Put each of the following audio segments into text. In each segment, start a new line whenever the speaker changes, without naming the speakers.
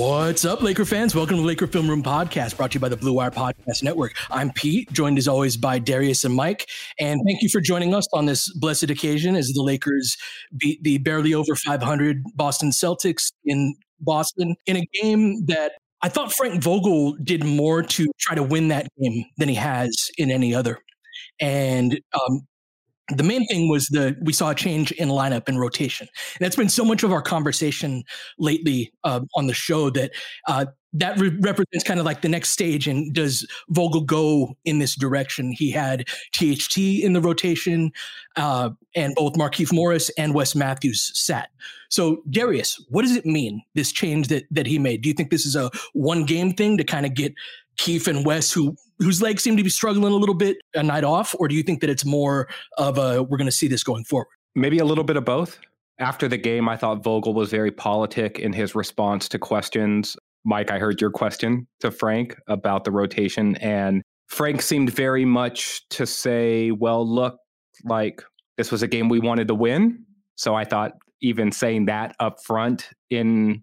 What's up, Laker fans? Welcome to the Laker Film Room Podcast, brought to you by the Blue Wire Podcast Network. I'm Pete, joined as always by Darius and Mike. And thank you for joining us on this blessed occasion as the Lakers beat the barely over 500 Boston Celtics in Boston in a game that I thought Frank Vogel did more to try to win that game than he has in any other. And um, the main thing was the we saw a change in lineup and rotation. And that's been so much of our conversation lately uh, on the show that uh, that re- represents kind of like the next stage and does vogel go in this direction? He had tht in the rotation uh, and both markieff morris and wes matthews sat. So darius what does it mean this change that that he made? Do you think this is a one game thing to kind of get keith and wes who whose legs seem to be struggling a little bit a night off, or do you think that it's more of a we're going to see this going forward?
Maybe a little bit of both. After the game, I thought Vogel was very politic in his response to questions. Mike, I heard your question to Frank about the rotation, and Frank seemed very much to say, well, look, like this was a game we wanted to win. So I thought even saying that up front in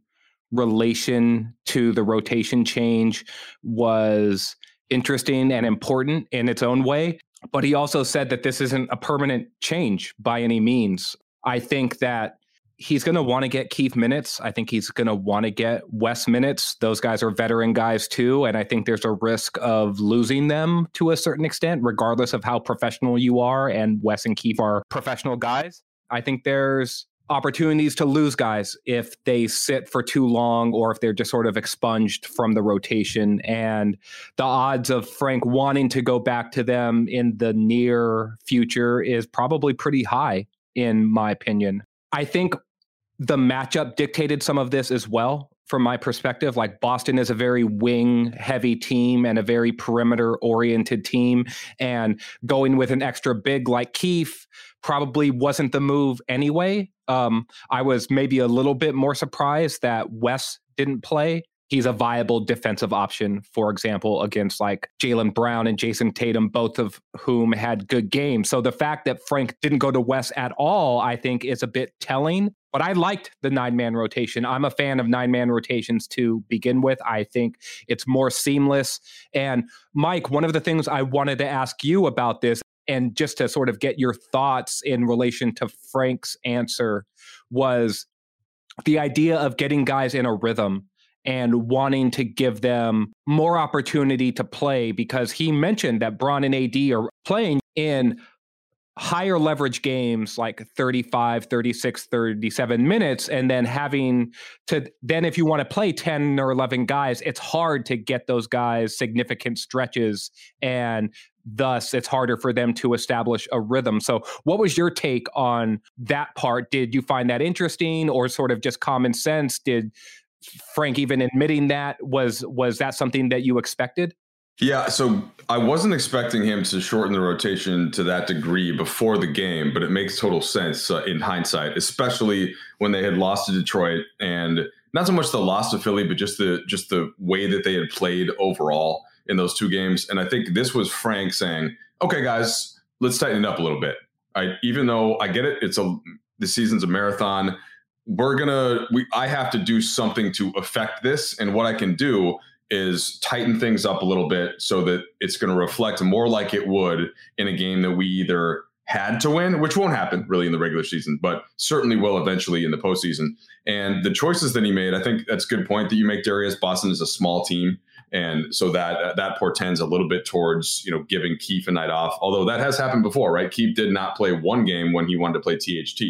relation to the rotation change was interesting and important in its own way. But he also said that this isn't a permanent change by any means. I think that he's going to want to get Keith minutes. I think he's going to want to get Wes minutes. Those guys are veteran guys too. And I think there's a risk of losing them to a certain extent, regardless of how professional you are. And Wes and Keith are professional guys. I think there's opportunities to lose guys if they sit for too long or if they're just sort of expunged from the rotation. And the odds of Frank wanting to go back to them in the near future is probably pretty high, in my opinion. I think the matchup dictated some of this as well. From my perspective, like Boston is a very wing heavy team and a very perimeter oriented team. And going with an extra big like Keith probably wasn't the move anyway. Um, I was maybe a little bit more surprised that Wes didn't play. He's a viable defensive option, for example, against like Jaylen Brown and Jayson Tatum, both of whom had good games. So the fact that Frank didn't go to Wes at all, I think, is a bit telling. But I liked the nine man rotation. I'm a fan of nine man rotations to begin with. I think it's more seamless. And Mike, one of the things I wanted to ask you about this and just to sort of get your thoughts in relation to Frank's answer was the idea of getting guys in a rhythm and wanting to give them more opportunity to play because he mentioned that Bron and AD are playing in higher leverage games like 35 36 37 minutes and then having to then if you want to play 10 or 11 guys it's hard to get those guys significant stretches and thus it's harder for them to establish a rhythm. So what was your take on that part? Did you find that interesting or sort of just common sense? Did frank even admitting that was was that something that you expected
yeah, so I wasn't expecting him to shorten the rotation to that degree before the game, but it makes total sense uh, in hindsight, especially when they had lost to Detroit and not so much the loss to Philly, but just the just the way that they had played overall in those two games. And I think this was Frank saying, "Okay, guys, let's tighten it up a little bit." I, even though I get it, it's a the season's a marathon. We're gonna we I have to do something to affect this, and what I can do is tighten things up a little bit so that it's going to reflect more like it would in a game that we either had to win, which won't happen really in the regular season, but certainly will eventually in the postseason. And the choices that he made, I think that's a good point that you make, Darius. Boston is a small team. And so that that portends a little bit towards you know giving Keefe a night off, although that has happened before, right? Keefe did not play one game when he wanted to play THT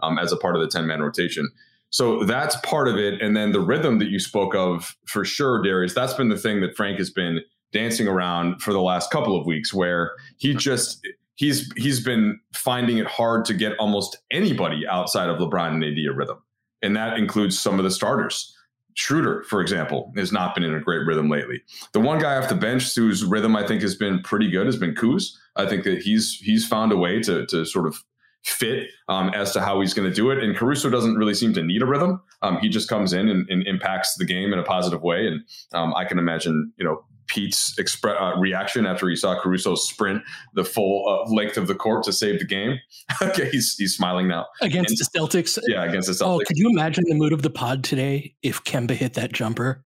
um, as a part of the ten man rotation. So that's part of it. And then the rhythm that you spoke of for sure, Darius, that's been the thing that Frank has been dancing around for the last couple of weeks where he just he's he's been finding it hard to get almost anybody outside of LeBron and AD a rhythm. And that includes some of the starters. Schroeder, for example, has not been in a great rhythm lately. The one guy off the bench whose rhythm I think has been pretty good has been Kuz. I think that he's he's found a way to to sort of fit um, as to how he's going to do it. And Caruso doesn't really seem to need a rhythm. Um, he just comes in and, and, impacts the game in a positive way. And um, I can imagine, you know, Pete's expre- uh, reaction after he saw Caruso sprint the full uh, length of the court to save the game. okay, he's he's smiling now
against and, the Celtics.
Yeah, against the oh, Celtics. Oh,
could you imagine the mood of the pod today if Kemba hit that jumper?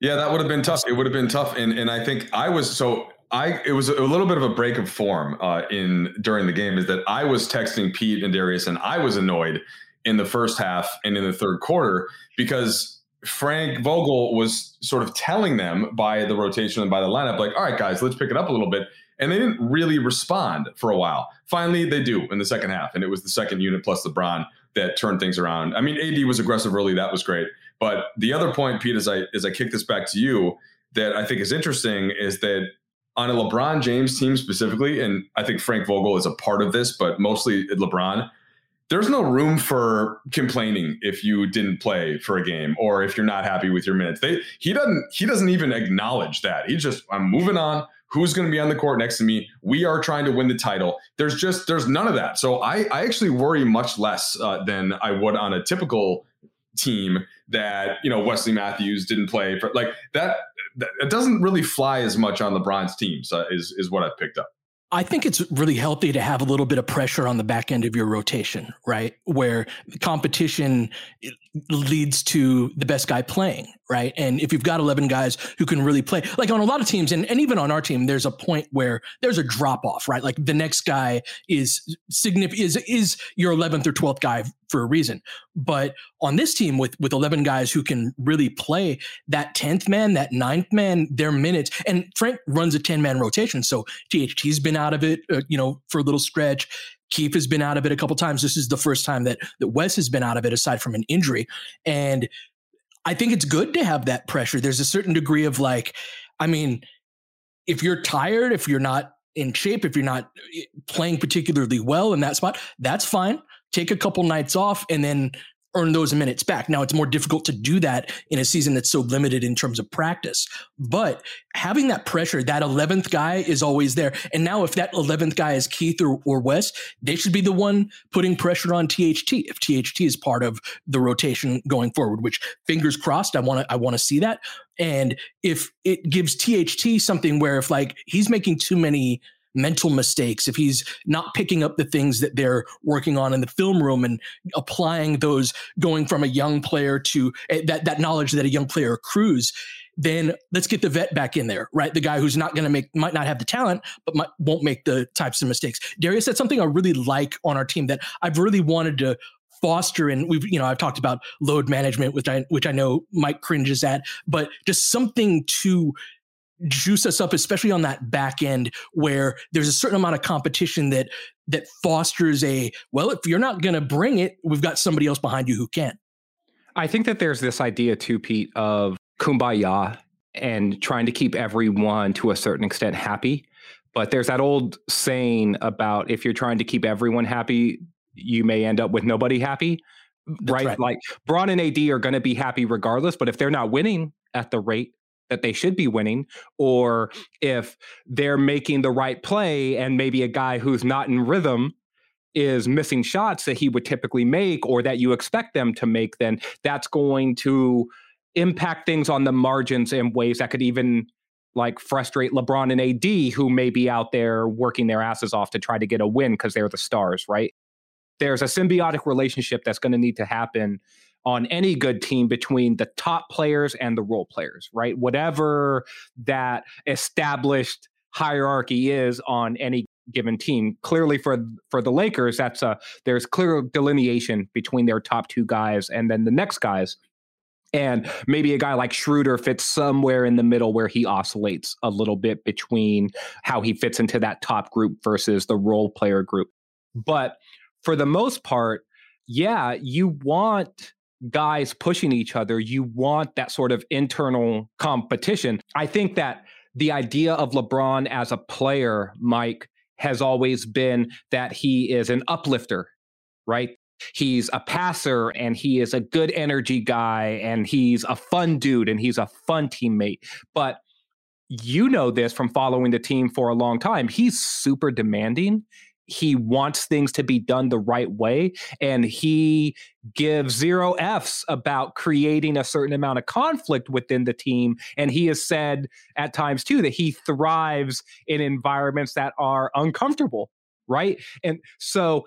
Yeah, that would have been tough. It would have been tough, and and I think I was so I it was a little bit of a break of form uh, in during the game is that I was texting Pete and Darius and I was annoyed in the first half and in the third quarter because Frank Vogel was sort of telling them by the rotation and by the lineup like all right guys let's pick it up a little bit and they didn't really respond for a while. Finally they do in the second half and it was the second unit plus LeBron that turned things around. I mean AD was aggressive early that was great. But the other point Pete as I as I kick this back to you that I think is interesting is that on a LeBron James team specifically, and I think Frank Vogel is a part of this, but mostly LeBron, there's no room for complaining if you didn't play for a game or if you're not happy with your minutes. They he doesn't he doesn't even acknowledge that. He just I'm moving on. Who's going to be on the court next to me? We are trying to win the title. There's just there's none of that. So I I actually worry much less uh, than I would on a typical team that you know Wesley Matthews didn't play for like that. It doesn't really fly as much on LeBron's teams. Is is what I've picked up.
I think it's really healthy to have a little bit of pressure on the back end of your rotation, right? Where competition leads to the best guy playing, right? And if you've got 11 guys who can really play, like on a lot of teams, and, and even on our team, there's a point where there's a drop off, right? Like the next guy is significant, is, is your 11th or 12th guy for a reason. But on this team with, with 11 guys who can really play that 10th man, that ninth man, their minutes, and Frank runs a 10 man rotation. So THT's been out of it, uh, you know, for a little stretch. Keefe has been out of it a couple times. This is the first time that that Wes has been out of it aside from an injury. And I think it's good to have that pressure. There's a certain degree of like, I mean, if you're tired, if you're not in shape, if you're not eh, playing particularly well in that spot, that's fine. Take a couple nights off and then earn those minutes back. Now it's more difficult to do that in a season that's so limited in terms of practice. But having that pressure, that 11th guy is always there. And now if that 11th guy is Keith or, or Wes, they should be the one putting pressure on THT if THT is part of the rotation going forward, which fingers crossed, I want to, I want to see that. And if it gives THT something where if like he's making too many mental mistakes, if he's not picking up the things that they're working on in the film room and applying those going from a young player to uh, that, that knowledge that a young player accrues, then let's get the vet back in there, right? The guy who's not going to make, might not have the talent, but might, won't make the types of mistakes. Darius said something I really like on our team that I've really wanted to foster and we've you know I've talked about load management which I which I know Mike cringes at but just something to juice us up especially on that back end where there's a certain amount of competition that that fosters a well if you're not going to bring it we've got somebody else behind you who can
I think that there's this idea too Pete of kumbaya and trying to keep everyone to a certain extent happy but there's that old saying about if you're trying to keep everyone happy you may end up with nobody happy. Right? right? Like Bron and AD are going to be happy regardless, but if they're not winning at the rate that they should be winning, or if they're making the right play and maybe a guy who's not in rhythm is missing shots that he would typically make or that you expect them to make, then that's going to impact things on the margins in ways that could even like frustrate LeBron and AD, who may be out there working their asses off to try to get a win because they're the stars, right? there's a symbiotic relationship that's going to need to happen on any good team between the top players and the role players, right? Whatever that established hierarchy is on any given team. Clearly for for the Lakers, that's a there's clear delineation between their top two guys and then the next guys. And maybe a guy like Schroeder fits somewhere in the middle where he oscillates a little bit between how he fits into that top group versus the role player group. But for the most part, yeah, you want guys pushing each other. You want that sort of internal competition. I think that the idea of LeBron as a player, Mike, has always been that he is an uplifter, right? He's a passer and he is a good energy guy and he's a fun dude and he's a fun teammate. But you know this from following the team for a long time. He's super demanding he wants things to be done the right way and he gives zero f's about creating a certain amount of conflict within the team and he has said at times too that he thrives in environments that are uncomfortable right? And so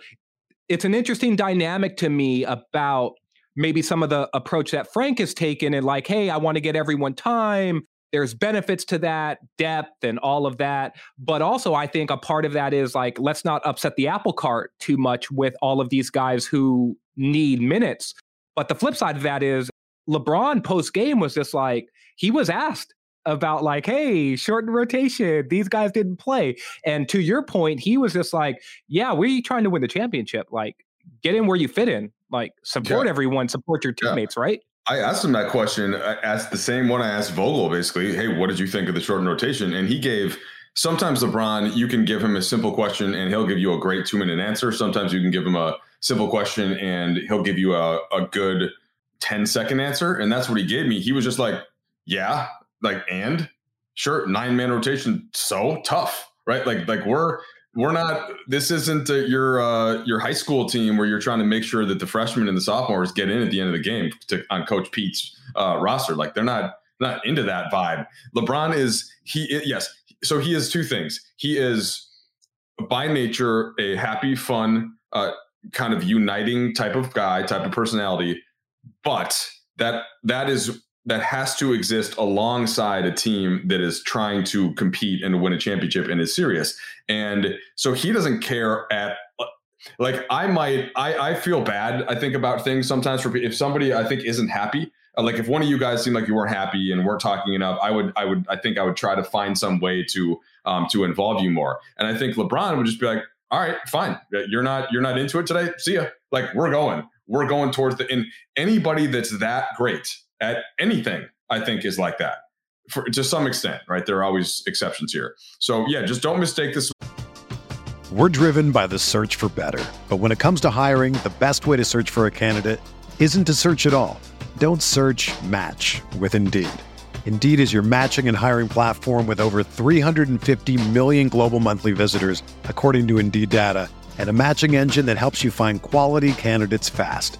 it's an interesting dynamic to me about maybe some of the approach that Frank has taken and like, hey, I want to get everyone time there's benefits to that depth and all of that but also i think a part of that is like let's not upset the apple cart too much with all of these guys who need minutes but the flip side of that is lebron post game was just like he was asked about like hey shorten rotation these guys didn't play and to your point he was just like yeah we're trying to win the championship like get in where you fit in like support yeah. everyone support your teammates yeah. right
I asked him that question. I asked the same one I asked Vogel, basically. Hey, what did you think of the shortened rotation? And he gave. Sometimes LeBron, you can give him a simple question and he'll give you a great two minute answer. Sometimes you can give him a simple question and he'll give you a, a good 10 second answer. And that's what he gave me. He was just like, yeah, like, and sure, nine man rotation, so tough, right? Like, like we're we're not this isn't a, your uh, your high school team where you're trying to make sure that the freshmen and the sophomores get in at the end of the game to, on coach pete's uh, roster. Like they're not not into that vibe. Lebron is he yes so he is two things. He is by nature a happy fun uh, kind of uniting type of guy type of personality but that that is that has to exist alongside a team that is trying to compete and win a championship and is serious. And so he doesn't care at like I might I I feel bad I think about things sometimes for if somebody I think isn't happy uh, like if one of you guys seemed like you weren't happy and weren't talking enough I would I would I think I would try to find some way to um to involve you more. And I think LeBron would just be like all right fine. You're not you're not into it today? See ya. Like we're going. We're going towards the and anybody that's that great at anything, I think is like that for to some extent, right? There are always exceptions here. So yeah, just don't mistake this.
We're driven by the search for better. But when it comes to hiring, the best way to search for a candidate isn't to search at all. Don't search match with Indeed. Indeed is your matching and hiring platform with over 350 million global monthly visitors, according to Indeed data, and a matching engine that helps you find quality candidates fast.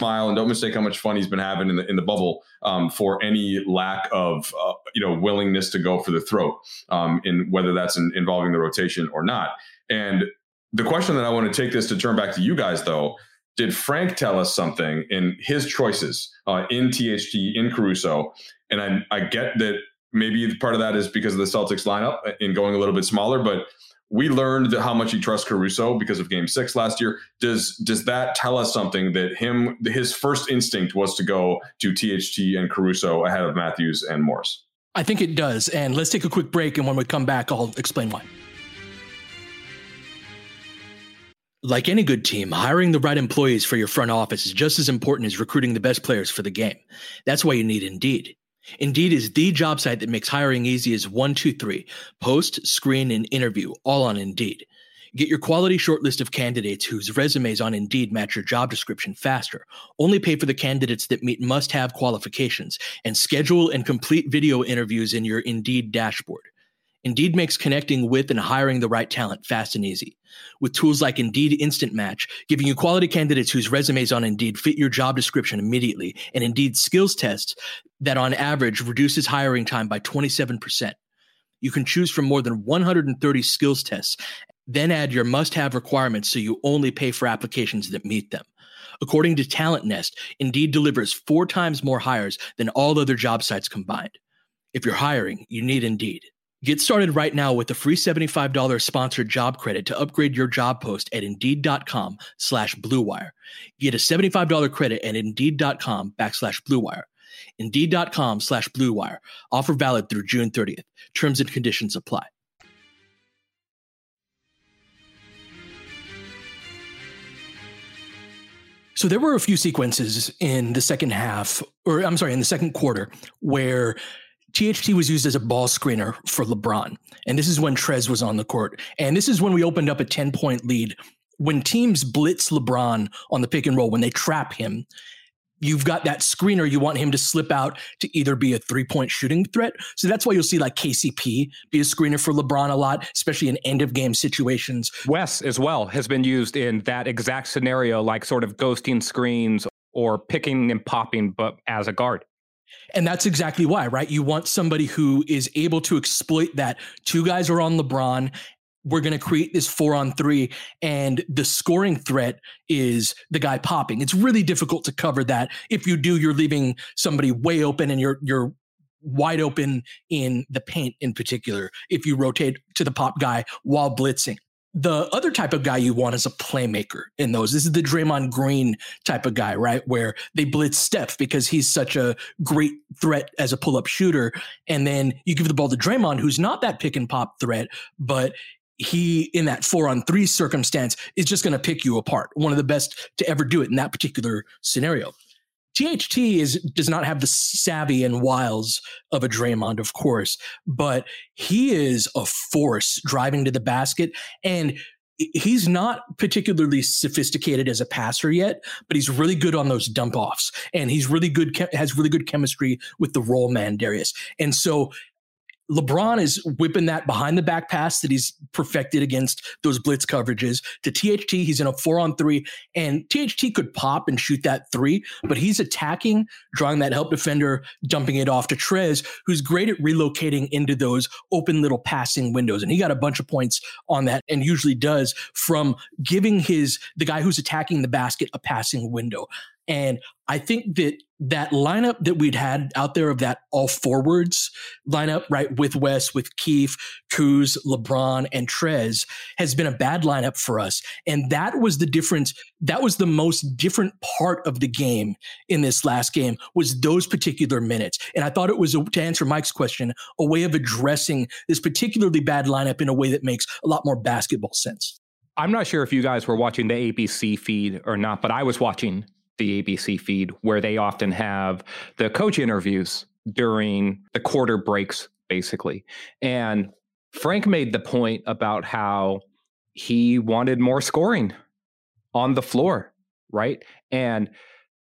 smile and don't mistake how much fun he's been having in the in the bubble um, for any lack of uh, you know willingness to go for the throat um, in whether that's in, involving the rotation or not. And the question that I want to take this to turn back to you guys though. Did Frank tell us something in his choices uh, in THT in Caruso? And I, I get that maybe part of that is because of the Celtics lineup in going a little bit smaller, but we learned how much he trusts Caruso because of Game Six last year. Does does that tell us something that him his first instinct was to go to THT and Caruso ahead of Matthews and Morris?
I think it does. And let's take a quick break, and when we come back, I'll explain why. Like any good team, hiring the right employees for your front office is just as important as recruiting the best players for the game. That's why you need Indeed. Indeed is the job site that makes hiring easy as one, two, three. Post, screen, and interview, all on Indeed. Get your quality shortlist of candidates whose resumes on Indeed match your job description faster. Only pay for the candidates that meet must have qualifications and schedule and complete video interviews in your Indeed dashboard. Indeed makes connecting with and hiring the right talent fast and easy. With tools like Indeed Instant Match, giving you quality candidates whose resumes on Indeed fit your job description immediately, and Indeed skills tests that on average reduces hiring time by 27%. You can choose from more than 130 skills tests, then add your must have requirements so you only pay for applications that meet them. According to Talent Nest, Indeed delivers four times more hires than all other job sites combined. If you're hiring, you need Indeed. Get started right now with a free $75 sponsored job credit to upgrade your job post at Indeed.com slash BlueWire. Get a $75 credit at Indeed.com backslash BlueWire. Indeed.com slash BlueWire. Offer valid through June 30th. Terms and conditions apply. So there were a few sequences in the second half, or I'm sorry, in the second quarter, where THT was used as a ball screener for LeBron. And this is when Trez was on the court. And this is when we opened up a 10 point lead. When teams blitz LeBron on the pick and roll, when they trap him, you've got that screener. You want him to slip out to either be a three point shooting threat. So that's why you'll see like KCP be a screener for LeBron a lot, especially in end of game situations.
Wes as well has been used in that exact scenario, like sort of ghosting screens or picking and popping, but as a guard.
And that's exactly why, right? You want somebody who is able to exploit that. Two guys are on LeBron. We're going to create this four on three, and the scoring threat is the guy popping. It's really difficult to cover that. If you do, you're leaving somebody way open, and you're you're wide open in the paint in particular. If you rotate to the pop guy while blitzing, the other type of guy you want is a playmaker in those. This is the Draymond Green type of guy, right? Where they blitz Steph because he's such a great threat as a pull up shooter. And then you give the ball to Draymond, who's not that pick and pop threat, but he, in that four on three circumstance, is just going to pick you apart. One of the best to ever do it in that particular scenario. THT is does not have the savvy and wiles of a Draymond, of course, but he is a force driving to the basket and he's not particularly sophisticated as a passer yet, but he's really good on those dump offs and he's really good has really good chemistry with the roll man Darius. And so LeBron is whipping that behind the back pass that he's perfected against those blitz coverages to THT. He's in a four on three, and THT could pop and shoot that three, but he's attacking, drawing that help defender, dumping it off to Trez, who's great at relocating into those open little passing windows. And he got a bunch of points on that, and usually does from giving his the guy who's attacking the basket a passing window. And I think that that lineup that we'd had out there of that all forwards lineup, right, with Wes, with Keith, Kuz, LeBron, and Trez has been a bad lineup for us. And that was the difference. That was the most different part of the game in this last game was those particular minutes. And I thought it was, a, to answer Mike's question, a way of addressing this particularly bad lineup in a way that makes a lot more basketball sense.
I'm not sure if you guys were watching the ABC feed or not, but I was watching the ABC feed where they often have the coach interviews during the quarter breaks, basically. And Frank made the point about how he wanted more scoring on the floor, right? And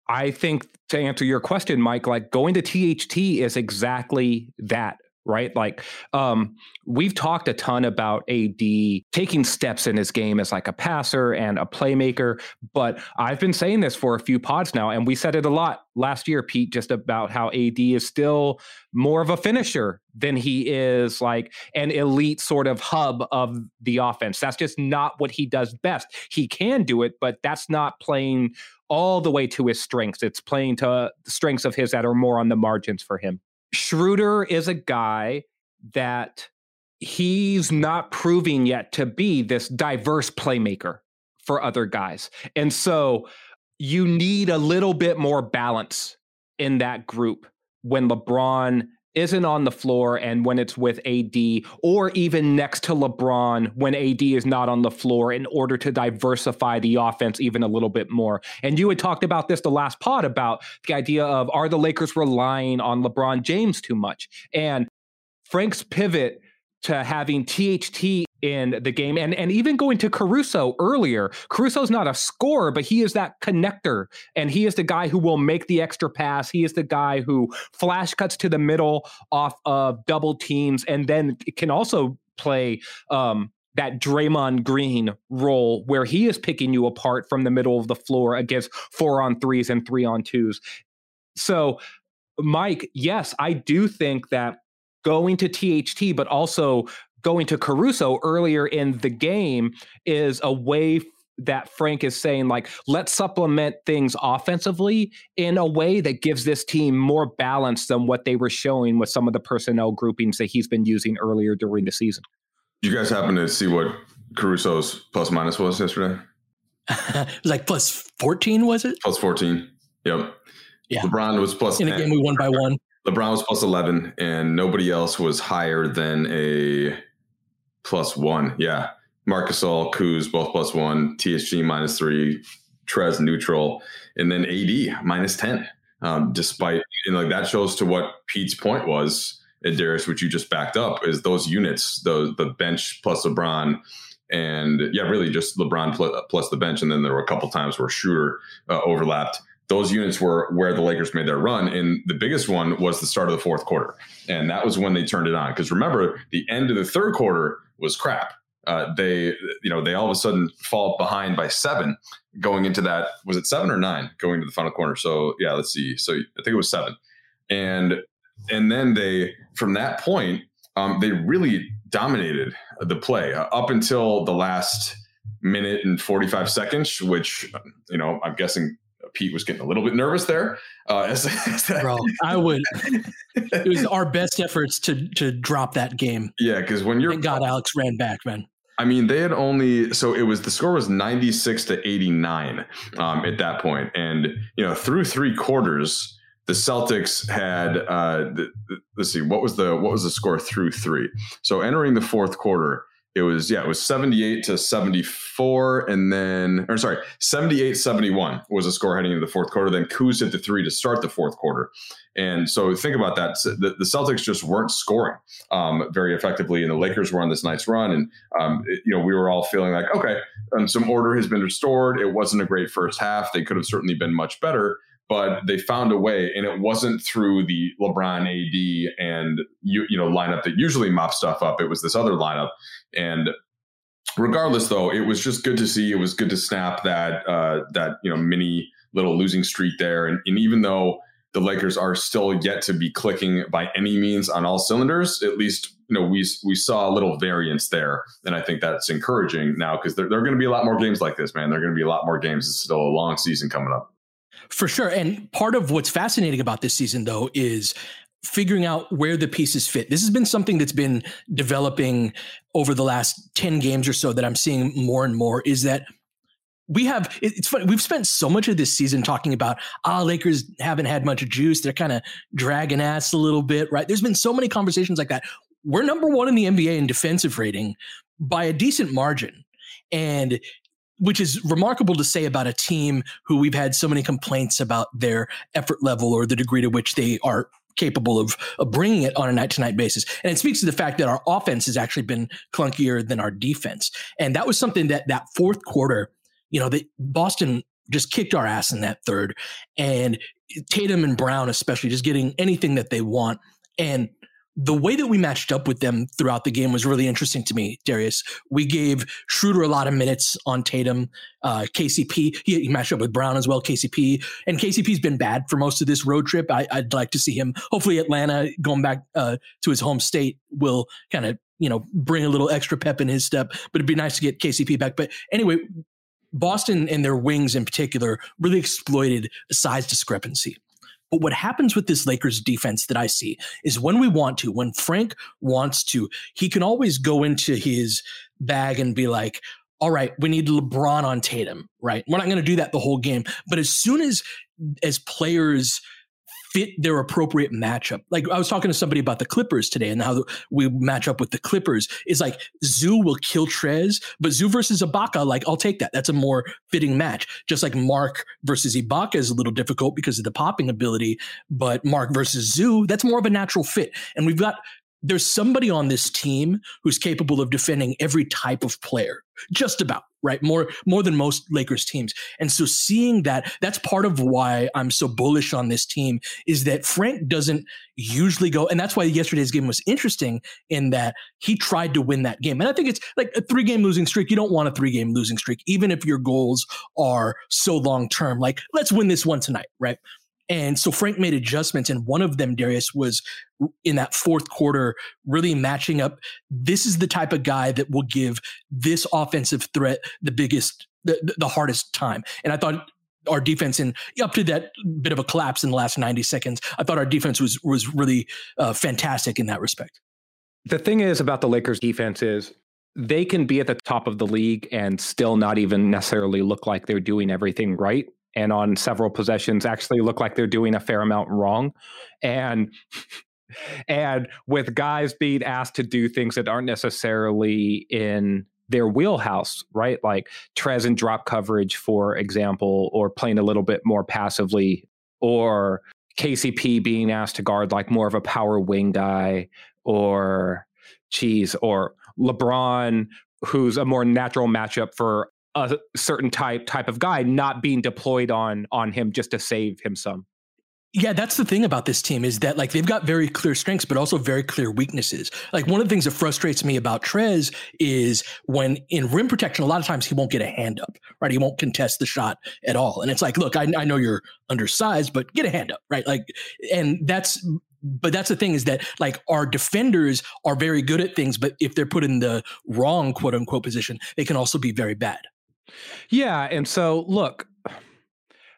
I think to answer your question, Mike, like going to THT is exactly that right? Like, um, we've talked a ton about AD taking steps in his game as like a passer and a playmaker, but I've been saying this for a few pods now, and we said it a lot last year, Pete, just about how AD is still more of a finisher than he is like an elite sort of hub of the offense. That's just not what he does best. He can do it, but that's not playing all the way to his strengths. It's playing to strengths of his that are more on the margins for him. Schroeder is a guy that he's not proving yet to be this diverse playmaker for other guys. And so you need a little bit more balance in that group when LeBron isn't on the floor and when it's with AD, or even next to LeBron when AD is not on the floor in order to diversify the offense even a little bit more. And you had talked about this the last pod about the idea of are the Lakers relying on LeBron James too much? And Frank's pivot to having THT in the game and, and even going to Caruso earlier. Caruso's not a scorer, but he is that connector. And he is the guy who will make the extra pass. He is the guy who flash cuts to the middle off of double teams and then can also play um, that Draymond Green role where he is picking you apart from the middle of the floor against four on threes and three on twos. So, Mike, yes, I do think that going to THT, but also going to Caruso earlier in the game is a way that Frank is saying, like, let's supplement things offensively in a way that gives this team more balance than what they were showing with some of the personnel groupings that he's been using earlier during the season.
You guys happen to see what Caruso's plus minus was yesterday?
it was like plus 14, was it?
Plus 14. Yep.
Yeah.
LeBron was plus
in a game we won by one.
LeBron was plus 11, and nobody else was higher than a plus one. Yeah. Marc Gasol, Kuz, both plus one, THT minus three, Trez neutral, and then AD minus 10. Um, despite, and like that shows to what Pete's point was, and Darius, which you just backed up, is those units, the, the bench plus LeBron, and yeah, really just LeBron plus, plus the bench. And then there were a couple times where Shooter uh, overlapped those units were where the Lakers made their run. And the biggest one was the start of the fourth quarter. And that was when they turned it on. Because remember, the end of the third quarter was crap. Uh, they, you know, they all of a sudden fall behind by seven going into that. Was it seven or nine going to the final corner? So yeah, let's see. So I think it was seven. And and then they from that point, um, they really dominated the play uh, up until the last minute and 45 seconds, which, you know, I'm guessing Pete was getting a little bit nervous there. Uh, as,
as Bro, I would. It was our best efforts to to drop that game.
Yeah, because when you're
Thank God Alex ran back, man.
I mean, they had only so it was the score was 96 to 89 um, at that point, and you know through three quarters, the Celtics had uh, the, the, let's see what was the what was the score through three. So entering the fourth quarter, it was yeah it was 78 to 74 and then or sorry 78 71 was the score heading into the fourth quarter. Then Kuz hit the three to start the fourth quarter. And so think about that. The, the celtics just weren't scoring um, very effectively and the lakers were on this nice run. And um, it, you know we were all feeling like okay um, some order has been restored. It wasn't a great first half. They could have certainly been much better but they found a way, and it wasn't through the LeBron AD and you you know lineup that usually mops stuff up. It was this other lineup, and regardless, though, it was just good to see. It was good to snap that uh, that you know mini little losing streak there, and, and even though the Lakers are still yet to be clicking by any means on all cylinders. At least, you know, we we saw a little variance there, and I think that's encouraging now because there, there are going to be a lot more games like this, man. There are going to be a lot more games. It's still a long season coming up.
For sure. And part of what's fascinating about this season, though, is figuring out where the pieces fit. This has been something that's been developing over the last 10 games or so that I'm seeing more and more is that we have it's funny we've spent so much of this season talking about ah lakers haven't had much juice. They're kind of dragging ass a little bit right? There's been so many conversations like that. We're number one in the nba in defensive rating by a decent margin. And which is remarkable to say about a team who we've had so many complaints about their effort level or the degree to which they are capable of, of bringing it on a night to night basis. And it speaks to the fact that our offense has actually been clunkier than our defense. And that was something that that fourth quarter, you know, the Boston just kicked our ass in that third. And Tatum and Brown, especially, just getting anything that they want. And the way that we matched up with them throughout the game was really interesting to me, Darius. We gave Schroeder a lot of minutes on Tatum. Uh, KCP, he, he, matched up with Brown as well, KCP. And KCP's been bad for most of this road trip. I, would like to see him. Hopefully, Atlanta going back uh, to his home state will kind of, you know, bring a little extra pep in his step. But it'd be nice to get KCP back. But anyway, Boston and their wings in particular really exploited a size discrepancy. But what happens with this Lakers defense that I see is when we want to, when Frank wants to, he can always go into his bag and be like, all right, we need LeBron on Tatum, right? We're not going to do that the whole game. But as soon as as players fit their appropriate matchup. Like I was talking to somebody about the Clippers today and how we match up with the Clippers is like Zu will kill Trez, but Zu versus Ibaka, like I'll take that. That's a more fitting match. Just like Marc versus Ibaka is a little difficult because of the popping ability, but Marc versus Zu, that's more of a natural fit. And we've got there's somebody on this team who's capable of defending every type of player, just about right more more than most Lakers teams. And so seeing that, that's part of why I'm so bullish on this team is that Frank doesn't usually go, and that's why yesterday's game was interesting in that he tried to win that game. And I think it's like a three game losing streak. You don't want a three game losing streak, even if your goals are so long term. Like let's win this one tonight, right? And so Frank made adjustments, and one of them, Darius, was in that fourth quarter, really matching up. This is the type of guy that will give this offensive threat the biggest, the, the hardest time. And I thought our defense in up to that bit of a collapse in the last 90 seconds, I thought our defense was was really uh, fantastic in that respect.
The thing is about the Lakers defense is they can be at the top of the league and still not even necessarily look like they're doing everything right and on several possessions actually look like they're doing a fair amount wrong. And and with guys being asked to do things that aren't necessarily in their wheelhouse, right? Like Trez and drop coverage, for example, or playing a little bit more passively, or KCP being asked to guard like more of a power wing guy, or Cheese, or LeBron, who's a more natural matchup for a certain type type of guy not being deployed on on him just to save him some.
Yeah, that's the thing about this team is that like they've got very clear strengths, but also very clear weaknesses. Like one of the things that frustrates me about Trez is when in rim protection, a lot of times he won't get a hand up, right? He won't contest the shot at all. And it's like, look, I, I know you're undersized, but get a hand up, right? Like, and that's but that's the thing is that like our defenders are very good at things, but if they're put in the wrong quote unquote position, they can also be very bad.
Yeah, and so look,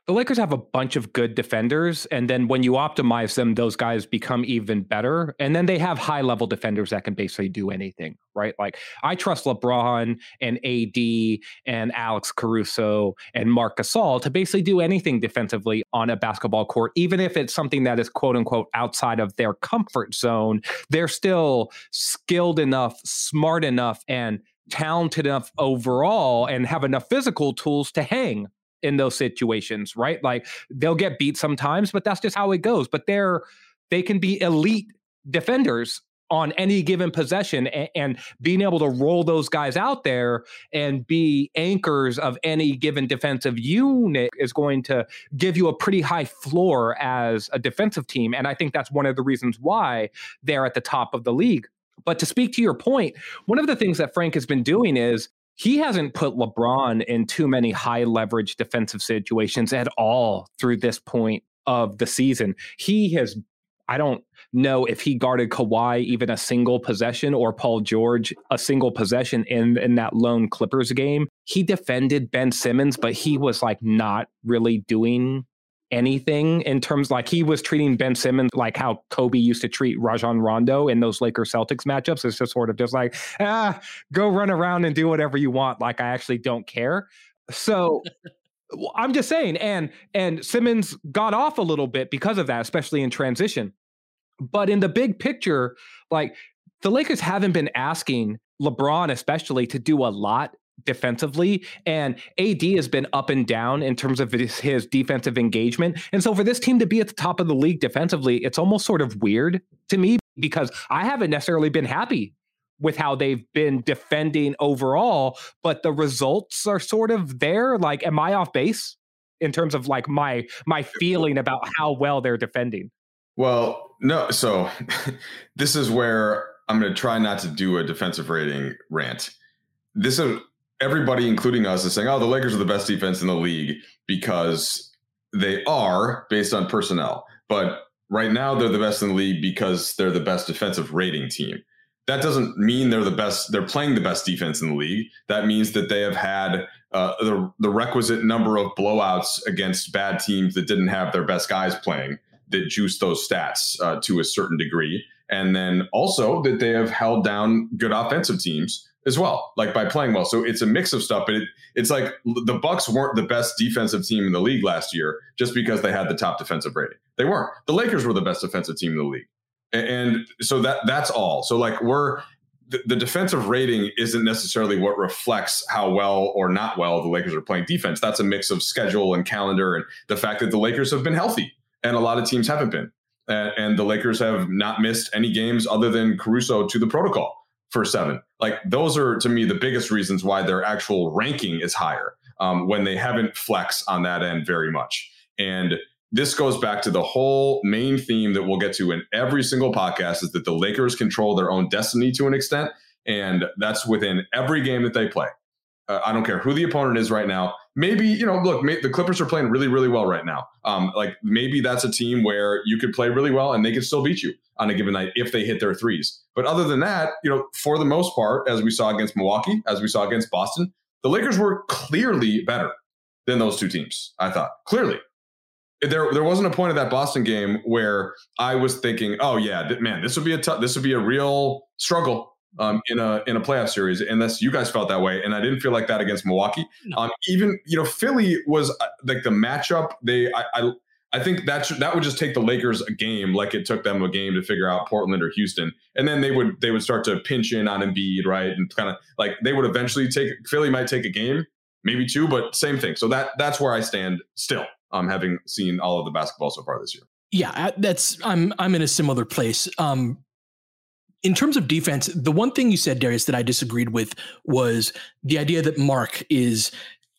the Lakers have a bunch of good defenders, and then when you optimize them, those guys become even better. And then they have high level defenders that can basically do anything, right? Like I trust LeBron and AD and Alex Caruso and Marc Gasol to basically do anything defensively on a basketball court, even if it's something that is quote unquote outside of their comfort zone. They're still skilled enough, smart enough, and talented enough overall and have enough physical tools to hang in those situations, right? Like they'll get beat sometimes, but that's just how it goes. But they're they can be elite defenders on any given possession and, and, being able to roll those guys out there and be anchors of any given defensive unit is going to give you a pretty high floor as a defensive team and i think that's one of the reasons why they're at the top of the league but to speak to your point, one of the things that Frank has been doing is he hasn't put LeBron in too many high leverage defensive situations at all through this point of the season. He has, I don't know if he guarded Kawhi even a single possession or Paul George a single possession in, in that lone Clippers game. He defended Ben Simmons, but he was like not really doing anything in terms like he was treating Ben Simmons like how Kobe used to treat Rajon Rondo in those Lakers Celtics matchups. It's just sort of just like, ah, go run around and do whatever you want. Like I actually don't care. So I'm just saying, and and Simmons got off a little bit because of that, especially in transition. But in the big picture, like the Lakers haven't been asking LeBron, especially, to do a lot defensively. And AD has been up and down in terms of his, his, defensive engagement. And so for this team to be at the top of the league defensively, it's almost sort of weird to me because I haven't necessarily been happy with how they've been defending overall, but the results are sort of there. Like, am I off base in terms of like my my feeling about how well they're defending?
Well, no. So this is where I'm going to try not to do a defensive rating rant. This is everybody, including us, is saying, "Oh, the Lakers are the best defense in the league because they are based on personnel." But right now, they're the best in the league because they're the best defensive rating team. That doesn't mean they're the best. They're playing the best defense in the league. That means that they have had uh, the the requisite number of blowouts against bad teams that didn't have their best guys playing that juice those stats uh, to a certain degree, and then also that they have held down good offensive teams as well, like by playing well. So it's a mix of stuff, but it, it's like the Bucks weren't the best defensive team in the league last year just because they had the top defensive rating. They weren't. The Lakers were the best defensive team in the league, and so that that's all. So like we're the, the defensive rating isn't necessarily what reflects how well or not well the Lakers are playing defense. That's a mix of schedule and calendar and the fact that the Lakers have been healthy and a lot of teams haven't been. And, and the Lakers have not missed any games other than Caruso to the protocol for seven. Like those are to me the biggest reasons why their actual ranking is higher um, when they haven't flexed on that end very much. And this goes back to the whole main theme that we'll get to in every single podcast is that the Lakers control their own destiny to an extent. And that's within every game that they play. Uh, I don't care who the opponent is right now. Maybe, you know, look, may, the Clippers are playing really, really well right now. Um, like maybe that's a team where you could play really well and they could still beat you on a given night if they hit their threes. But other than that, you know, for the most part, as we saw against Milwaukee, as we saw against Boston, the Lakers were clearly better than those two teams. I thought clearly. There, there wasn't a point of that Boston game where I was thinking, "Oh yeah, man, this would be a tough, this would be a real struggle um, in a in a playoff series." Unless you guys felt that way, and I didn't feel like that against Milwaukee. No. Um, even you know, Philly was uh, like the matchup. They, I, I I think that should, that would just take the Lakers a game, like it took them a game to figure out Portland or Houston, and then they would they would start to pinch in on Embiid, right, and kind of like they would eventually take Philly might take a game, maybe two, but same thing. So that that's where I stand still, um, having seen all of the basketball so far this year.
Yeah, that's I'm I'm in a similar place. Um, in terms of defense, the one thing you said, Darius, that I disagreed with was the idea that Mark is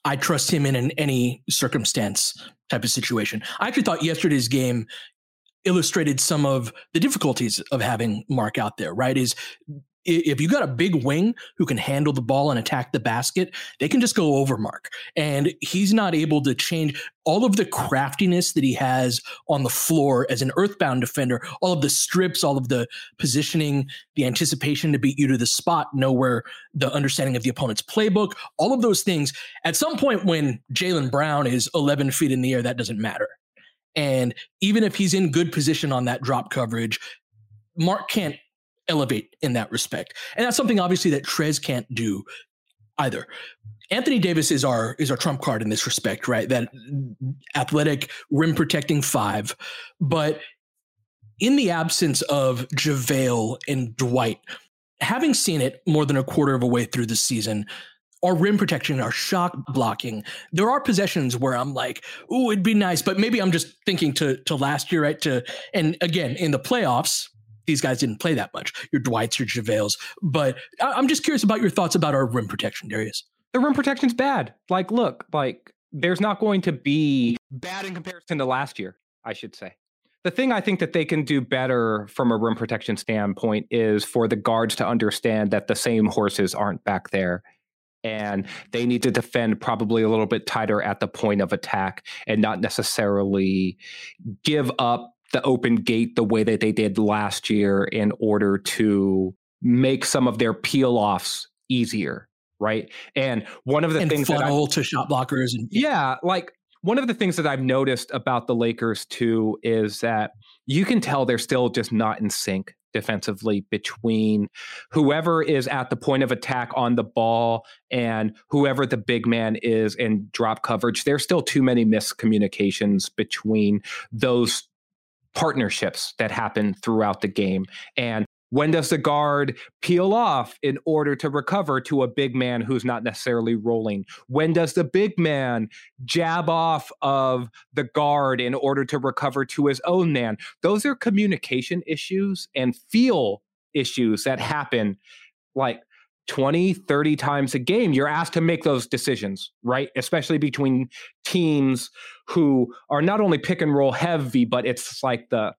I trust him in an, any circumstance type of situation. I actually thought yesterday's game illustrated some of the difficulties of having Mark out there, right? Is if you got a big wing who can handle the ball and attack the basket, they can just go over Mark. And he's not able to change all of the craftiness that he has on the floor as an earthbound defender, all of the strips, all of the positioning, the anticipation to beat you to the spot, know where the understanding of the opponent's playbook, all of those things. At some point, when Jaylen Brown is 11 feet in the air, that doesn't matter. And even if he's in good position on that drop coverage, Mark can't elevate in that respect. And that's something obviously that Trez can't do either. Anthony Davis is our is our trump card in this respect, right? That athletic rim protecting five. But in the absence of JaVale and Dwight, having seen it more than a quarter of a way through the season, our rim protection, our shot blocking, there are possessions where I'm like, "Ooh, it'd be nice," but maybe I'm just thinking to to last year, right? To and again in the playoffs, these guys didn't play that much. Your Dwights, your JaVales. But I'm just curious about your thoughts about our rim protection, Darius.
The rim protection's bad. Like, look, like there's not going to be bad in comparison to last year, I should say. The thing I think that they can do better from a rim protection standpoint is for the guards to understand that the same horses aren't back there and they need to defend probably a little bit tighter at the point of attack and not necessarily give up the open gate the way that they did last year in order to make some of their peel offs easier, right? And one of the
and
things
funnel that I, to shot blockers and
yeah, like one of the things that I've noticed about the Lakers too is that you can tell they're still just not in sync defensively between whoever is at the point of attack on the ball and whoever the big man is in drop coverage. There's still too many miscommunications between those partnerships that happen throughout the game. And When does the guard peel off in order to recover to a big man who's not necessarily rolling? When does the big man jab off of the guard in order to recover to his own man? Those are communication issues and feel issues that happen like 20, 30 times a game. You're asked to make those decisions, right? Especially between teams who are not only pick and roll heavy, but it's like the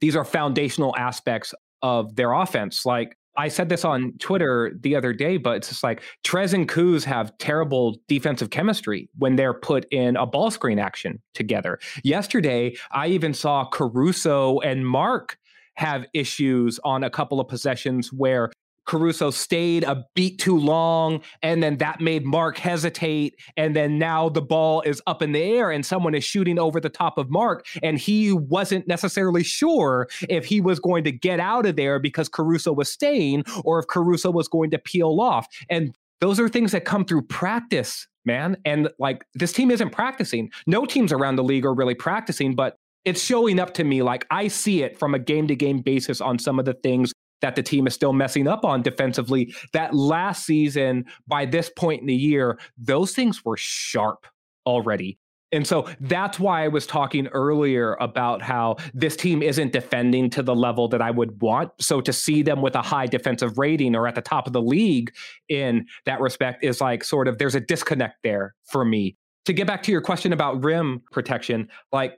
these are foundational aspects of their offense. Like I said this on Twitter the other day, but it's just like Trez and Kuz have terrible defensive chemistry when they're put in a ball screen action together. Yesterday, I even saw Caruso and Mark have issues on a couple of possessions where Caruso stayed a beat too long, and then that made Mark hesitate. And then now the ball is up in the air, and someone is shooting over the top of Mark, and he wasn't necessarily sure if he was going to get out of there because Caruso was staying, or if Caruso was going to peel off. And those are things that come through practice, man. And like this team isn't practicing. No teams around the league are really practicing, but it's showing up to me like I see it from a game to game basis on some of the things that the team is still messing up on defensively. That last season, by this point in the year, those things were sharp already. And so that's why I was talking earlier about how this team isn't defending to the level that I would want. So to see them with a high defensive rating or at the top of the league in that respect is like sort of there's a disconnect there for me. To get back to your question about rim protection, like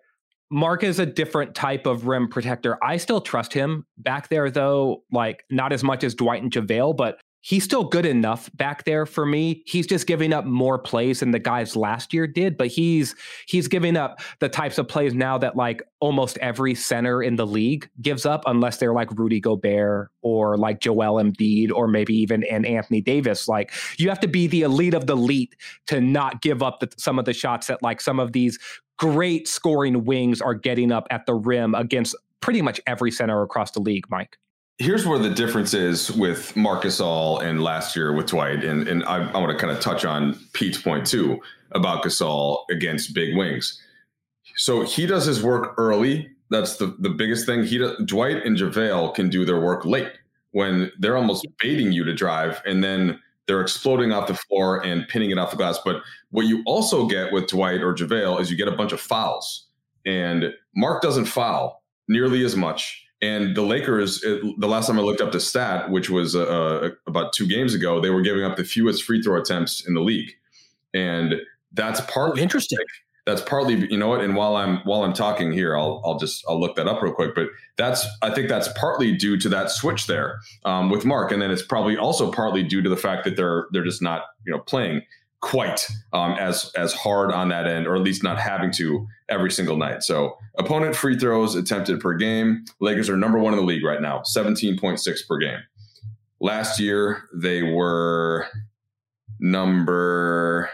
Mark is a different type of rim protector. I still trust him back there, though, like not as much as Dwight and JaVale, but he's still good enough back there for me. He's just giving up more plays than the guys last year did, but he's he's giving up the types of plays now that like almost every center in the league gives up, unless they're like Rudy Gobert or like Joel Embiid or maybe even an Anthony Davis. Like you have to be the elite of the elite to not give up the, some of the shots that like some of these great scoring wings are getting up at the rim against pretty much every center across the league, Mike.
Here's where the difference is with Marc Gasol and last year with Dwight. And, and I, I want to kind of touch on Pete's point too about Gasol against big wings. So he does his work early. That's the, the biggest thing. He does, Dwight and JaVale can do their work late when they're almost baiting you to drive. And then they're exploding off the floor and pinning it off the glass. But what you also get with Dwight or JaVale is you get a bunch of fouls. And Mark doesn't foul nearly as much. And the Lakers, it, the last time I looked up the stat, which was uh, uh, about two games ago, they were giving up the fewest free throw attempts in the league. And that's partly
interesting
that's partly you know what and while i'm while i'm talking here i'll i'll just i'll look that up real quick but that's i think that's partly due to that switch there um, with mark and then it's probably also partly due to the fact that they're they're just not you know playing quite um, as as hard on that end or at least not having to every single night. So opponent free throws attempted per game. Lakers are number one in the league right now 17.6 per game. Last year they were number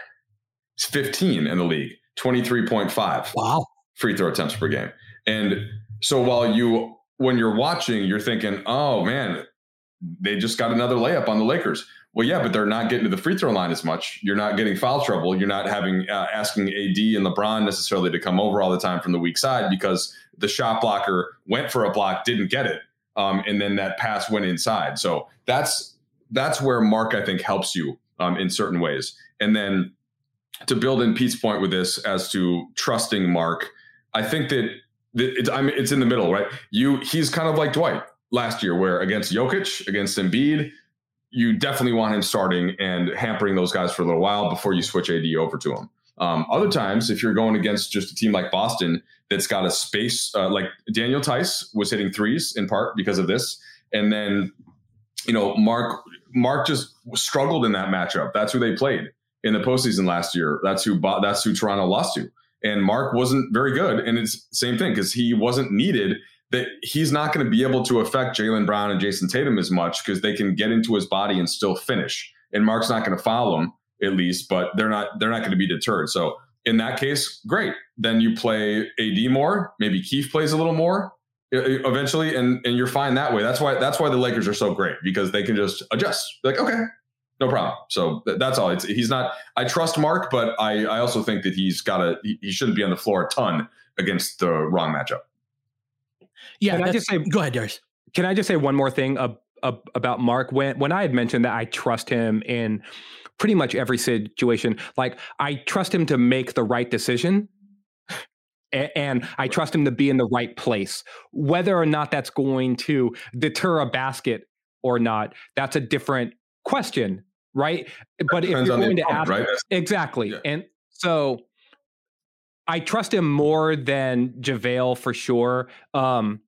15 in the league 23.5
wow.
free throw attempts per game. And so while you when you're watching you're thinking oh man they just got another layup on the lakers. Well yeah but they're not getting to the free throw line as much. You're not getting foul trouble. You're not having uh, asking ad and lebron necessarily to come over all the time from the weak side because the shot blocker went for a block didn't get it um, and then that pass went inside. So that's that's where mark i think helps you um, in certain ways. And then to build in Pete's point with this as to trusting Mark, I think that it's, I mean, it's in the middle, right? You he's kind of like Dwight last year, where against Jokic, against Embiid, you definitely want him starting and hampering those guys for a little while before you switch AD over to him. Um, other times, if you're going against just a team like Boston that's got a space, uh, like Daniel Theis was hitting threes in part because of this, and then you know Mark Mark just struggled in that matchup. That's who they played in the postseason last year. That's who that's who Toronto lost to. And Mark wasn't very good. And it's same thing because he wasn't needed. That he's not going to be able to affect Jaylen Brown and Jayson Tatum as much because they can get into his body and still finish. And Mark's not going to foul him at least, but they're not they're not going to be deterred. So in that case, great. Then you play AD more. Maybe Keith plays a little more eventually, and and you're fine that way. That's why that's why the Lakers are so great because they can just adjust. Like okay, no problem. So th- that's all. It's, he's not. I trust Mark, but I, I also think that he's got a. He, he shouldn't be on the floor a ton against the wrong matchup.
Yeah, can I just say go ahead, Darius.
can I just say one more thing uh, uh, about Mark? When when I had mentioned that I trust him in pretty much every situation, like I trust him to make the right decision. And I trust him to be in the right place. Whether or not that's going to deter a basket or not, that's a different question, right? That but if you're going to ask, right? exactly, yeah. and so I trust him more than JaVale for sure. Um,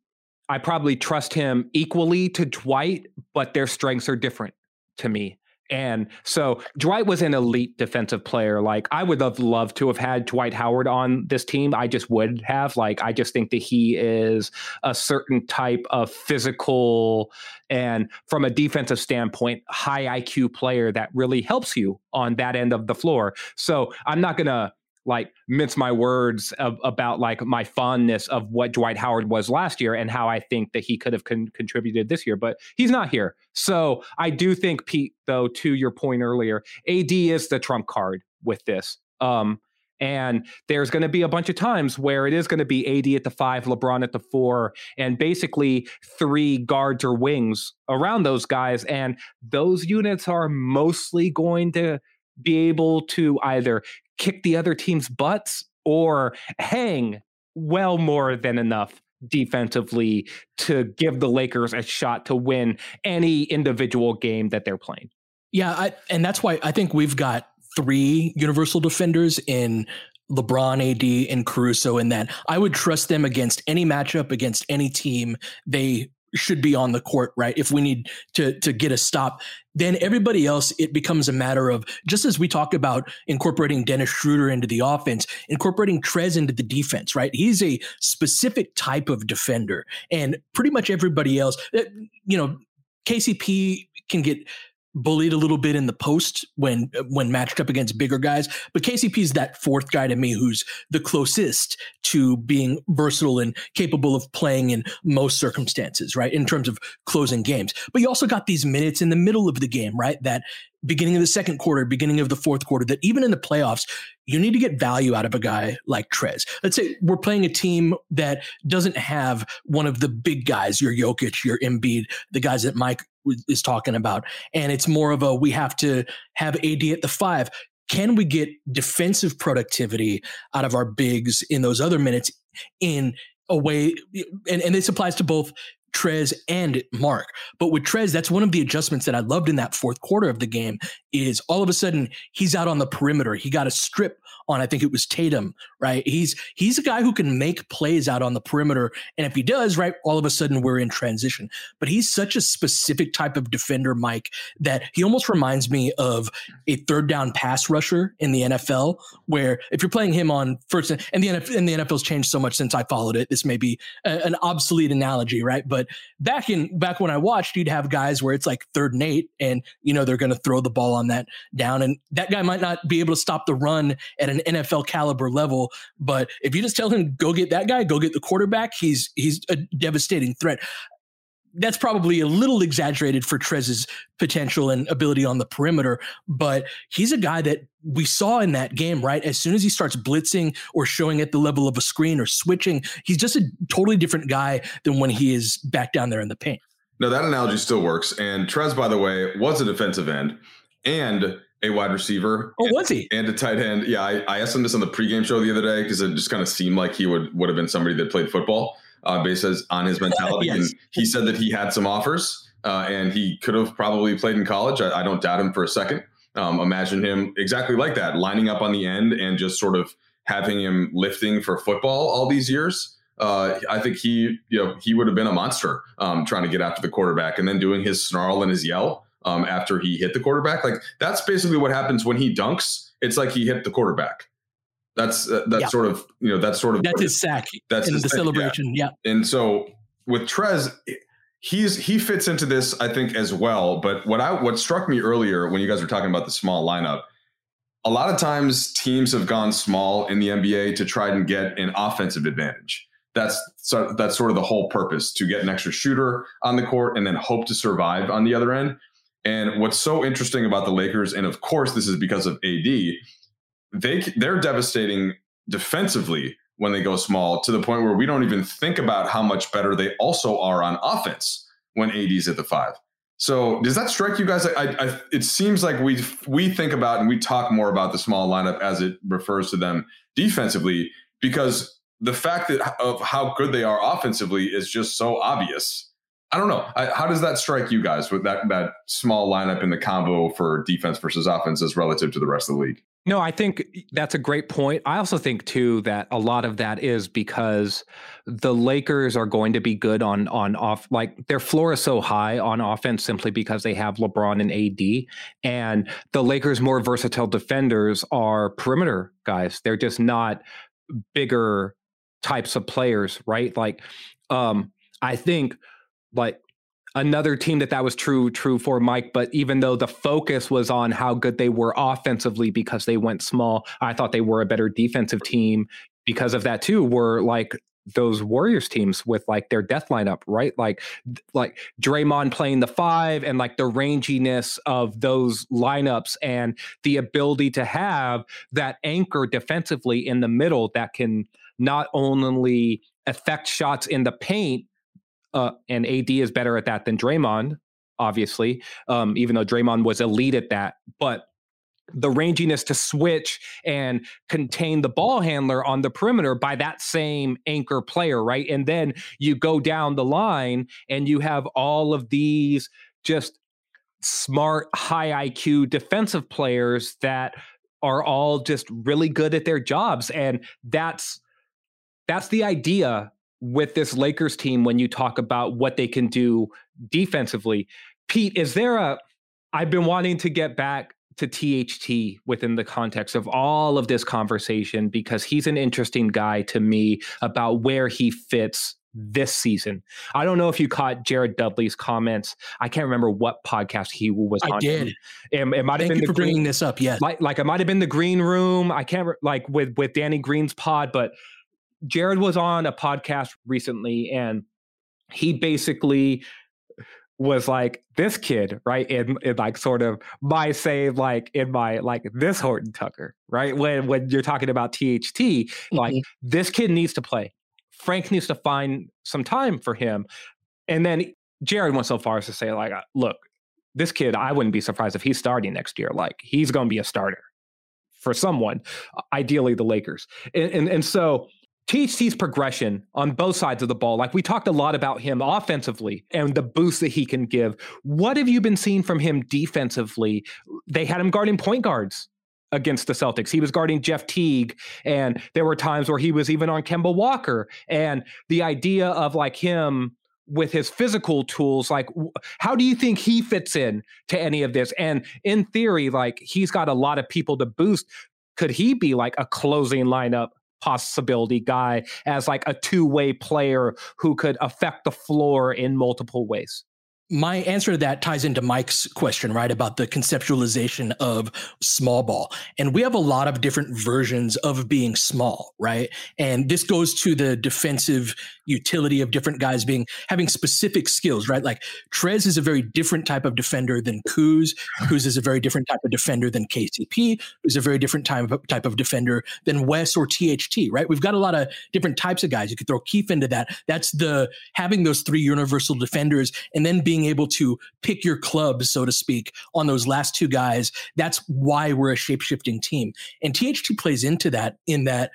I probably trust him equally to Dwight, but their strengths are different to me. And so Dwight was an elite defensive player. Like I would have loved to have had Dwight Howard on this team. I just would have. Like I just think that he is a certain type of physical and from a defensive standpoint, high IQ player that really helps you on that end of the floor. So I'm not gonna like mince my words of, about like my fondness of what Dwight Howard was last year and how I think that he could have con- contributed this year, but he's not here. So I do think Pete, though, to your point earlier, AD is the trump card with this. Um, and there's going to be a bunch of times where it is going to be AD at the five, LeBron at the four, and basically three guards or wings around those guys. And those units are mostly going to be able to either kick the other team's butts or hang well more than enough defensively to give the Lakers a shot to win any individual game that they're playing.
Yeah, I, and that's why I think we've got three universal defenders in LeBron, AD, and Caruso in that I would trust them against any matchup, against any team. They should be on the court, right? If we need to to get a stop, then everybody else it becomes a matter of just as we talk about incorporating Dennis Schroeder into the offense, incorporating Trez into the defense, right? He's a specific type of defender, and pretty much everybody else, eh, you know, KCP can get bullied a little bit in the post when when matched up against bigger guys. But KCP is that fourth guy to me who's the closest to being versatile and capable of playing in most circumstances, right? In terms of closing games. But you also got these minutes in the middle of the game, right? That beginning of the second quarter, beginning of the fourth quarter, that even in the playoffs, you need to get value out of a guy like Trez. Let's say we're playing a team that doesn't have one of the big guys, your Jokic, your Embiid, the guys that Mike is talking about. And it's more of a we have to have AD at the five. Can we get defensive productivity out of our bigs in those other minutes in a way? And, and this applies to both Trez and Mark. But with Trez, that's one of the adjustments that I loved in that fourth quarter of the game is all of a sudden he's out on the perimeter. He got a strip on I think it was Tatum, right? He's he's a guy who can make plays out on the perimeter, and if he does, right, all of a sudden we're in transition. But he's such a specific type of defender, Mike, that he almost reminds me of a third down pass rusher in the NFL, where if you're playing him on first, and the NFL, and the NFL's changed so much since I followed it. This may be a, an obsolete analogy, right? But back in back when I watched, you'd have guys where it's like third and eight, and you know they're going to throw the ball on that down, and that guy might not be able to stop the run at an NFL caliber level. But if you just tell him go get that guy, go get the quarterback, he's he's a devastating threat. That's probably a little exaggerated for Trez's potential and ability on the perimeter, but he's a guy that we saw in that game, right? As soon as he starts blitzing or showing at the level of a screen or switching, he's just a totally different guy than when he is back down there in the paint.
No, that analogy still works. And Trez, by the way, was a defensive end. And a wide receiver.
Oh, was he?
And a tight end. Yeah, I, I asked him this on the pregame show the other day because it just kind of seemed like he would would have been somebody that played football uh, based on his mentality. yes. And he said that he had some offers uh, and he could have probably played in college. I, I don't doubt him for a second. Um, imagine him exactly like that, lining up on the end and just sort of having him lifting for football all these years. Uh, I think he, you know, he would have been a monster um, trying to get after the quarterback and then doing his snarl and his yell um, after he hit the quarterback. Like that's basically what happens when he dunks. It's like he hit the quarterback. That's uh, that's yeah. sort of you know that's sort of
that's his sack. That's in the thing, celebration. Yeah.
yeah. And so with Trez, he's he fits into this I think as well. But what I what struck me earlier when you guys were talking about the small lineup, a lot of times teams have gone small in the NBA to try and get an offensive advantage. That's so that's sort of the whole purpose to get an extra shooter on the court and then hope to survive on the other end. And what's so interesting about the Lakers, and of course this is because of AD, they they're devastating defensively when they go small to the point where we don't even think about how much better they also are on offense when AD's at the five. So does that strike you guys? I, I, it seems like we we think about and we talk more about the small lineup as it refers to them defensively because the fact that of how good they are offensively is just so obvious. I don't know. I, how does that strike you guys with that that small lineup in the combo for defense versus offense as relative to the rest of the league?
No, I think that's a great point. I also think too that a lot of that is because the Lakers are going to be good on on off like their floor is so high on offense simply because they have LeBron and AD and the Lakers more versatile defenders are perimeter guys. They're just not bigger types of players, right? Like um I think like another team that that was true true for Mike. But even though the focus was on how good they were offensively because they went small, I thought they were a better defensive team because of that too. Were like those Warriors teams with like their death lineup, right? Like like Draymond playing the five and like the ranginess of those lineups and the ability to have that anchor defensively in the middle that can not only affect shots in the paint uh, and AD is better at that than Draymond, obviously, um, even though Draymond was elite at that. But the ranginess to switch and contain the ball handler on the perimeter by that same anchor player, right? And then you go down the line and you have all of these just smart, high IQ defensive players that are all just really good at their jobs. And that's that's the idea with this Lakers team when you talk about what they can do defensively. Pete, is there a I've been wanting to get back to THT within the context of all of this conversation because he's an interesting guy to me about where he fits this season. I don't know if you caught Jared Dudley's comments. I can't remember what podcast he was
I
on.
did.
It, it might
Thank
have been
you
the
for
green,
bringing this up. Yes.
like like it might have been the green room. I can't like with with Danny Green's pod, but Jared was on a podcast recently and he basically was like this kid, right? In, in like sort of my save, like in my like this Horton Tucker, right? When when you're talking about THT, like
Mm-hmm.
this kid needs to play. Frank needs to find some time for him. And then Jared went so far as to say, like, uh, look, this kid, I wouldn't be surprised if he's starting next year. Like, he's going to be a starter for someone, ideally the Lakers. And, and, and so THT's progression on both sides of the ball, like we talked a lot about him offensively and the boost that he can give. What have you been seeing from him defensively? They had him guarding point guards against the Celtics. He was guarding Jeff Teague, and there were times where he was even on Kemba Walker. And the idea of like him with his physical tools, like how do you think he fits in to any of this? And in theory, like he's got a lot of people to boost. Could he be like a closing lineup possibility guy as like a two-way player who could affect the floor in multiple ways?
My answer to that ties into Mike's question, right? About the conceptualization of small ball. And we have a lot of different versions of being small, right? And this goes to the defensive utility of different guys being having specific skills, right? Like Trez is a very different type of defender than Kuz. Kuz is a very different type of defender than KCP, who's a very different type of, type of defender than Wes or THT, right? We've got a lot of different types of guys. You could throw Keith into that. That's the having those three universal defenders and then being able to pick your clubs, so to speak, on those last two guys. That's why we're a shape shifting team. And THT plays into that in that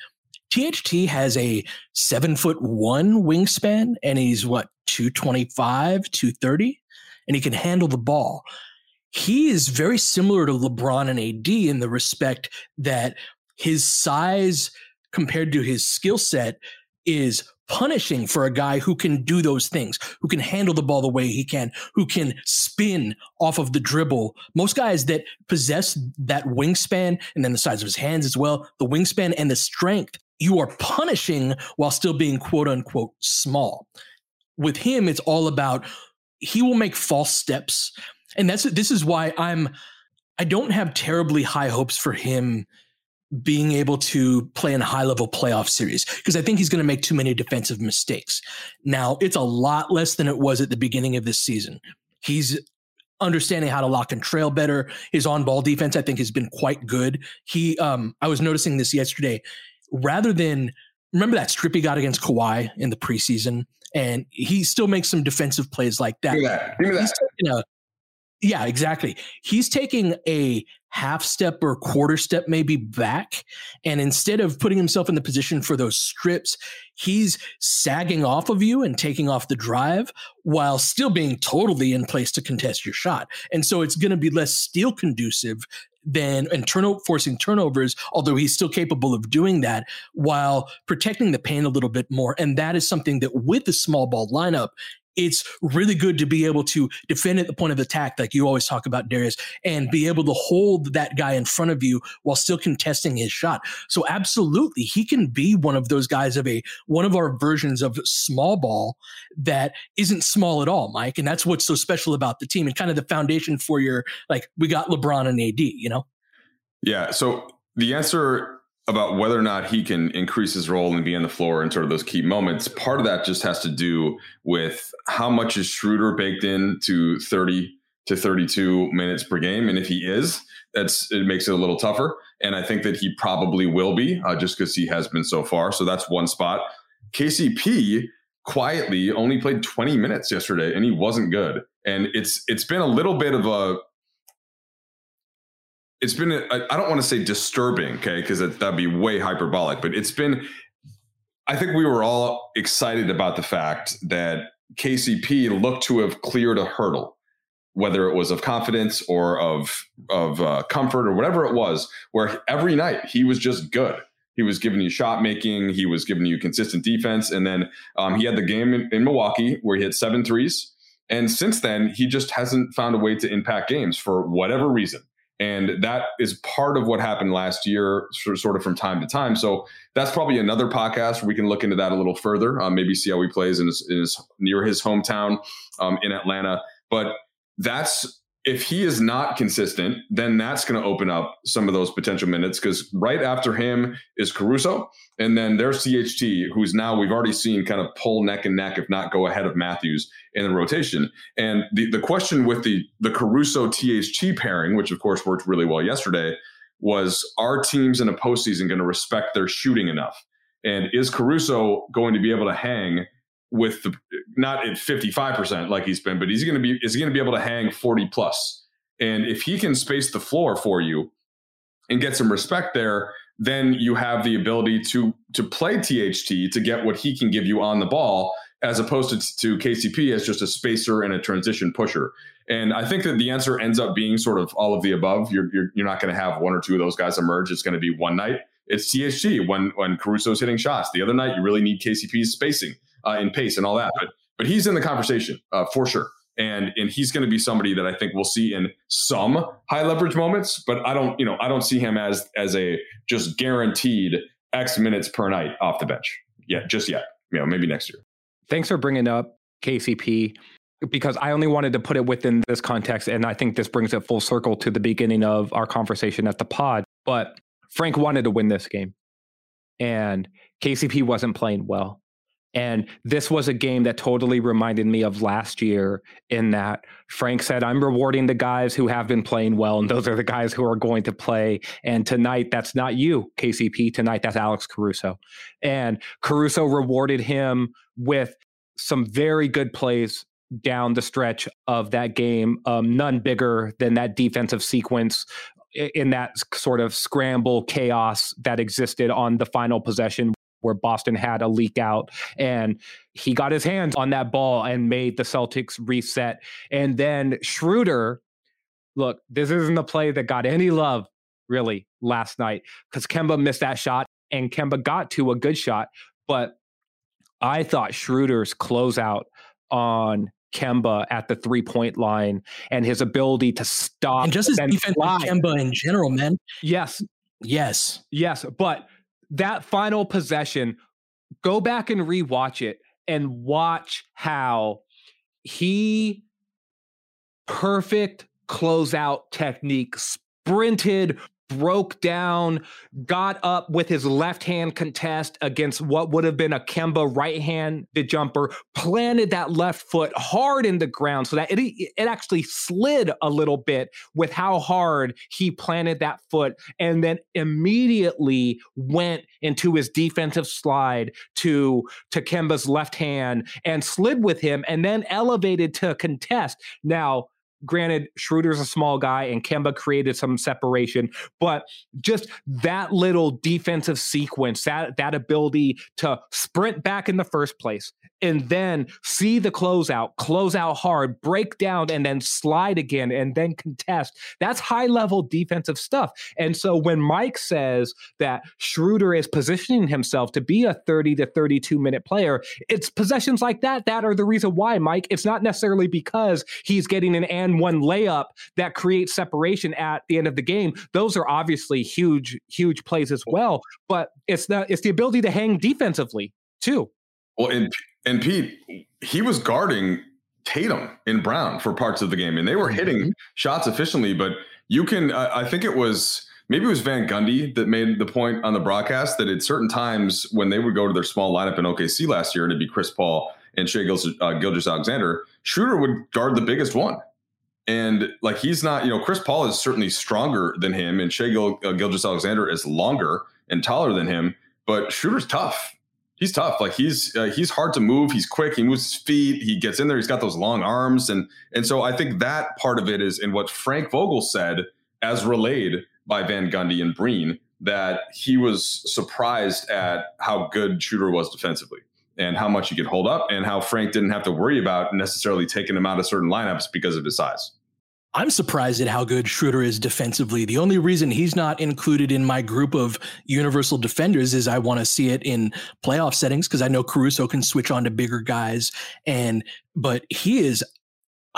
THT has a seven foot one wingspan and he's what, 225, 230, and he can handle the ball. He is very similar to LeBron and AD in the respect that his size compared to his skill set is punishing for a guy who can do those things, who can handle the ball the way he can, who can spin off of the dribble. Most guys that possess that wingspan and then the size of his hands as well, the wingspan and the strength, you are punishing while still being quote unquote small. With him, it's all about he will make false steps. And that's this is why I'm I don't have terribly high hopes for him being able to play in a high level playoff series because I think he's going to make too many defensive mistakes. Now, it's a lot less than it was at the beginning of this season. He's understanding how to lock and trail better. His on ball defense, I think, has been quite good. He, um, I was noticing this yesterday. Rather than remember that strip he got against Kawhi in the preseason, and he still makes some defensive plays like that.
Give me that. Give me that.
A, yeah, exactly. He's taking a half step or quarter step maybe back. And instead of putting himself in the position for those strips, he's sagging off of you and taking off the drive while still being totally in place to contest your shot. And so it's going to be less steal conducive than and forcing turnovers, although he's still capable of doing that while protecting the paint a little bit more. And that is something that with the small ball lineup, it's really good to be able to defend at the point of attack, like you always talk about, Darius, and be able to hold that guy in front of you while still contesting his shot. So absolutely, he can be one of those guys of a one of our versions of small ball that isn't small at all, Mike. And that's what's so special about the team and kind of the foundation for your like we got LeBron and AD, you know?
Yeah. So the answer about whether or not he can increase his role and be on the floor in sort of those key moments. Part of that just has to do with how much is Schroeder baked in to 30 to 32 minutes per game. And if he is, that's it makes it a little tougher. And I think that he probably will be uh, just because he has been so far. So that's one spot. KCP quietly only played 20 minutes yesterday and he wasn't good. And it's it's been a little bit of a it's been I don't want to say disturbing, okay, because that'd be way hyperbolic, but it's been. I think we were all excited about the fact that KCP looked to have cleared a hurdle, whether it was of confidence or of of uh, comfort or whatever it was, where every night he was just good. He was giving you shot making. He was giving you consistent defense, and then um, he had the game in, in Milwaukee where he hit seven threes. And since then, he just hasn't found a way to impact games for whatever reason. And that is part of what happened last year, sort of from time to time. So that's probably another podcast where we can look into that a little further, um, maybe see how he plays in his, in his near his hometown um, in Atlanta. But that's if he is not consistent, then that's going to open up some of those potential minutes because right after him is Caruso, and then there's THT, who's now we've already seen kind of pull neck and neck, if not go ahead of Matthews in the rotation. And the the question with the the Caruso THT pairing, which of course worked really well yesterday, was are teams in a postseason going to respect their shooting enough? And is Caruso going to be able to hang? with the not at 55% like he's been, but he's to be is he to be able to hang 40 plus. And if he can space the floor for you and get some respect there, then you have the ability to to play THT to get what he can give you on the ball as opposed to, to KCP as just a spacer and a transition pusher. And I think that the answer ends up being sort of all of the above. You're you're, you're not going to have one or two of those guys emerge. It's going to be one night. It's THT when when Caruso's hitting shots. The other night, you really need KCP's spacing uh, in pace and all that. But but he's in the conversation uh, for sure. And, and he's going to be somebody that I think we'll see in some high leverage moments, but I don't, you know, I don't see him as as a just guaranteed X minutes per night off the bench yet, just yet. You know, maybe next year.
Thanks for bringing up KCP because I only wanted to put it within this context, and I think this brings it full circle to the beginning of our conversation at the pod. But Frank wanted to win this game, and KCP wasn't playing well. And this was a game that totally reminded me of last year in that Frank said, I'm rewarding the guys who have been playing well, and those are the guys who are going to play. And tonight, that's not you, KCP. Tonight, that's Alex Caruso. And Caruso rewarded him with some very good plays down the stretch of that game, um, none bigger than that defensive sequence in that sort of scramble chaos that existed on the final possession where Boston had a leak out and he got his hands on that ball and made the Celtics reset. And then Schroeder, look, this isn't the play that got any love really last night because Kemba missed that shot and Kemba got to a good shot. But I thought Schroeder's closeout on Kemba at the three point line and his ability to stop
and just his defense Kemba in general, man.
Yes.
Yes.
Yes. But that final possession, go back and rewatch it and watch how he perfect closeout technique sprinted broke down, got up with his left hand contest against what would have been a Kemba right handed jumper, planted that left foot hard in the ground so that it, it actually slid a little bit with how hard he planted that foot, and then immediately went into his defensive slide to, to Kemba's left hand and slid with him and then elevated to contest. Now, granted, Schroeder's a small guy and Kemba created some separation, but just that little defensive sequence, that that ability to sprint back in the first place and then see the closeout, close out hard, break down, and then slide again and then contest. That's high level defensive stuff. And so when Mike says that Schroeder is positioning himself to be a 30 to 32 minute player, it's possessions like that that are the reason why, Mike. It's not necessarily because he's getting an one layup that creates separation at the end of the game. Those are obviously huge, huge plays as well. But it's the it's the ability to hang defensively too.
Well, and and Pete, he was guarding Tatum and Brown for parts of the game, and they were hitting mm-hmm. shots efficiently. But you can, I, I think it was maybe it was Van Gundy that made the point on the broadcast that at certain times when they would go to their small lineup in OKC last year, and it'd be Chris Paul and Shai uh, Gilgeous-Alexander, Schroeder would guard the biggest one. And like he's not, you know, Chris Paul is certainly stronger than him, and Shai Gil, uh, Gilgeous-Alexander is longer and taller than him. But Schroeder's tough. He's tough. Like he's uh, he's hard to move. He's quick. He moves his feet. He gets in there. He's got those long arms, and and so I think that part of it is in what Frank Vogel said, as relayed by Van Gundy and Breen, that he was surprised at how good Shooter was defensively and how much he could hold up, and how Frank didn't have to worry about necessarily taking him out of certain lineups because of his size.
I'm surprised at how good Schroeder is defensively. The only reason he's not included in my group of universal defenders is I want to see it in playoff settings because I know Caruso can switch on to bigger guys and but he is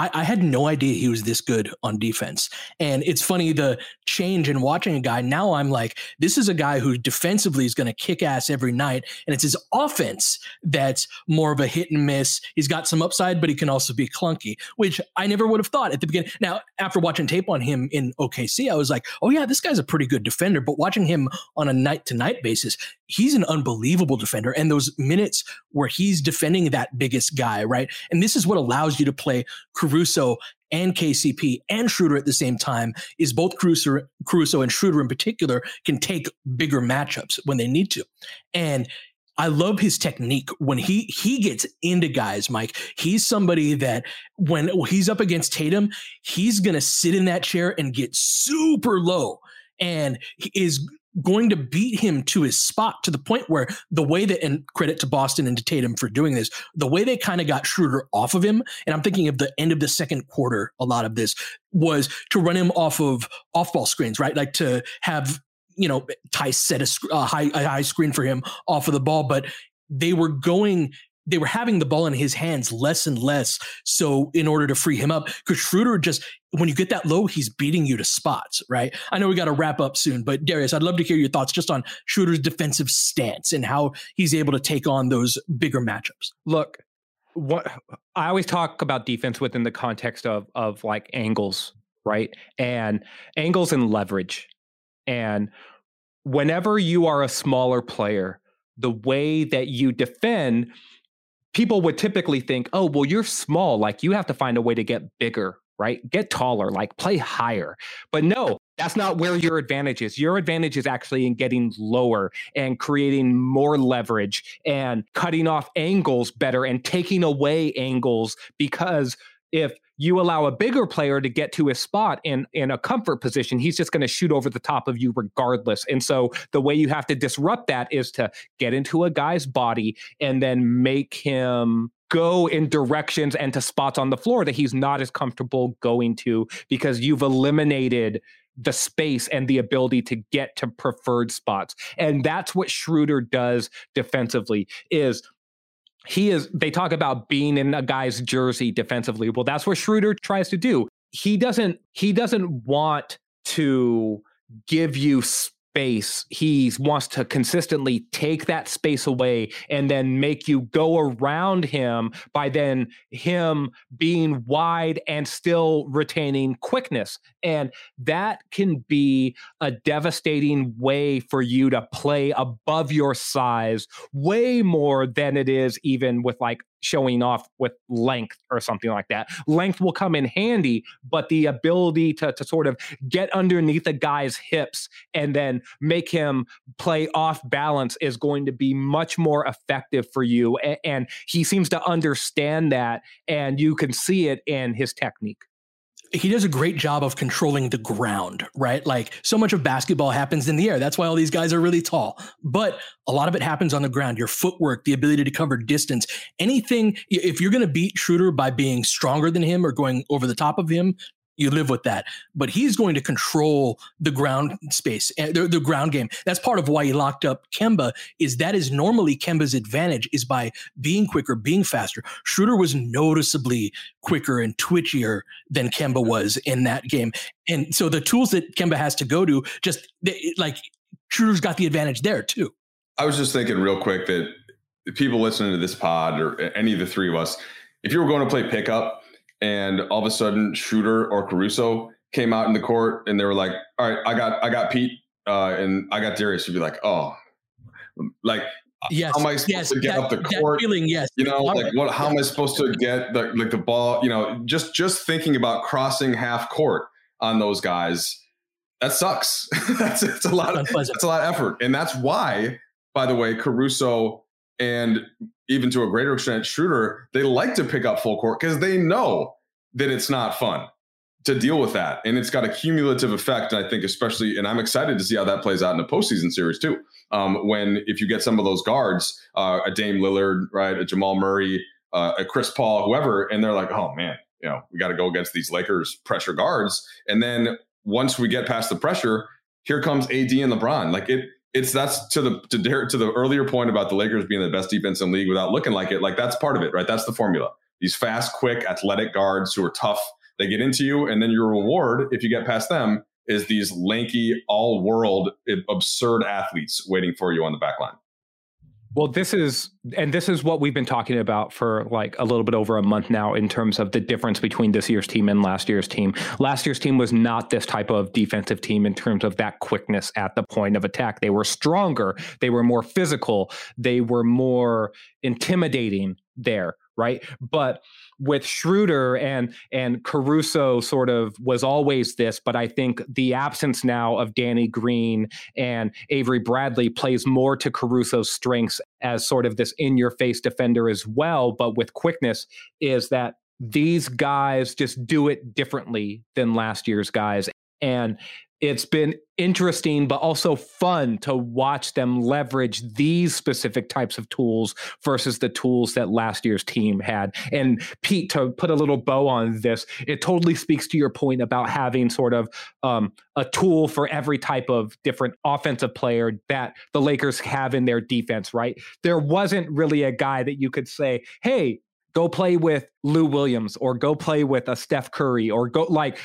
I, I, had no idea he was this good on defense. And it's funny the change in watching a guy. Now I'm like, this is a guy who defensively is going to kick ass every night. And it's his offense that's more of a hit and miss. He's got some upside, but he can also be clunky, which I never would have thought at the beginning. Now, after watching tape on him in OKC, I was like, oh, yeah, this guy's a pretty good defender. But watching him on a night to night basis, he's an unbelievable defender. And those minutes where he's defending that biggest guy, right? And this is what allows you to play Caruso and KCP and Schroeder at the same time is both Caruso, Caruso and Schroeder in particular can take bigger matchups when they need to. And I love his technique when he he gets into guys, Mike. He's somebody that when he's up against Tatum, he's gonna sit in that chair and get super low and is going to beat him to his spot to the point where the way that, and credit to Boston and to Tatum for doing this, the way they kind of got Schroeder off of him, and I'm thinking of the end of the second quarter, a lot of this was to run him off of off ball screens, right? Like to have, you know, Theis set a, a high, a high screen for him off of the ball, but they were going they were having the ball in his hands less and less. So in order to free him up, because Schroeder just when you get that low, he's beating you to spots, right? I know we got to wrap up soon, but Darius, I'd love to hear your thoughts just on Schroeder's defensive stance and how he's able to take on those bigger matchups.
Look, what I always talk about defense within the context of of like angles, right? And angles and leverage. And whenever you are a smaller player, the way that you defend people would typically think, oh, well, you're small. Like you have to find a way to get bigger, right? Get taller, like play higher. But no, that's not where your advantage is. Your advantage is actually in getting lower and creating more leverage and cutting off angles better and taking away angles because if you allow a bigger player to get to his spot in in a comfort position, he's just going to shoot over the top of you regardless. And so the way you have to disrupt that is to get into a guy's body and then make him go in directions and to spots on the floor that he's not as comfortable going to because you've eliminated the space and the ability to get to preferred spots. And that's what Schroeder does defensively is he is they talk about being in a guy's jersey defensively. Well that's what schroeder tries to do. He doesn't he doesn't want to give you space. He wants to consistently take that space away and then make you go around him by then him being wide and still retaining quickness. And that can be a devastating way for you to play above your size way more than it is even with like showing off with length or something like that. Length will come in handy, but the ability to, to sort of get underneath a guy's hips and then make him play off balance is going to be much more effective for you. And, and he seems to understand that, and you can see it in his technique
he does a great job of controlling the ground, right? Like so much of basketball happens in the air. That's why all these guys are really tall. But a lot of it happens on the ground. Your footwork, the ability to cover distance, anything. If you're going to beat Schroeder by being stronger than him or going over the top of him, you live with that. But he's going to control the ground space eh, the, the, ground game. That's part of why he locked up Kemba. Is that is normally Kemba's advantage is by being quicker, being faster. Schroeder was noticeably quicker and twitchier than Kemba was in that game, and so the tools that Kemba has to go to just like Schroeder's got the advantage there too.
I was just thinking real quick that people listening to this pod or any of the three of us, if you were going to play pickup and all of a sudden Schroeder or Caruso came out in the court and they were like, "All right, I got I got Pete uh, and I got Darius." You'd be like, "Oh, like."
Yes,
how am I supposed
yes,
to get
that,
up the court?
feeling, yes.
You know, like what? How am I supposed to get the like the ball? You know, just just thinking about crossing half court on those guys, that sucks. that's it's a lot. Of, that's a lot of effort, and that's why, by the way, Caruso and even to a greater extent, Schroeder, they like to pick up full court because they know that it's not fun to deal with that. And it's got a cumulative effect. I think, especially, and I'm excited to see how that plays out in a postseason series too. Um, when if you get some of those guards, uh, a Dame Lillard, right, a Jamal Murray, uh, a Chris Paul, whoever, and they're like, oh man, you know, we got to go against these Lakers pressure guards. And then once we get past the pressure, here comes AD and LeBron. Like it, it's that's to the to to the earlier point about the Lakers being the best defense in league without looking like it. Like that's part of it, right? That's the formula. These fast, quick, athletic guards who are tough. They get into you, and then your reward, if you get past them, is these lanky, all-world, eh, absurd athletes waiting for you on the back line.
Well, this is, and this is what we've been talking about for like a little bit over a month now in terms of the difference between this year's team and last year's team. Last year's team was not this type of defensive team in terms of that quickness at the point of attack. They were stronger, they were more physical, they were more intimidating there, right? But with Schroeder and and Caruso sort of was always this, but I think the absence now of Danny Green and Avery Bradley plays more to Caruso's strengths as sort of this in your face defender as well, but with quickness is that these guys just do it differently than last year's guys. And it's been interesting but also fun to watch them leverage these specific types of tools versus the tools that last year's team had. And pete to put a little bow on this it totally speaks to your point about having sort of um, a tool for every type of different offensive player that the lakers have in their defense right? There wasn't really a guy that you could say hey go play with Lou Williams or go play with a Steph Curry or go like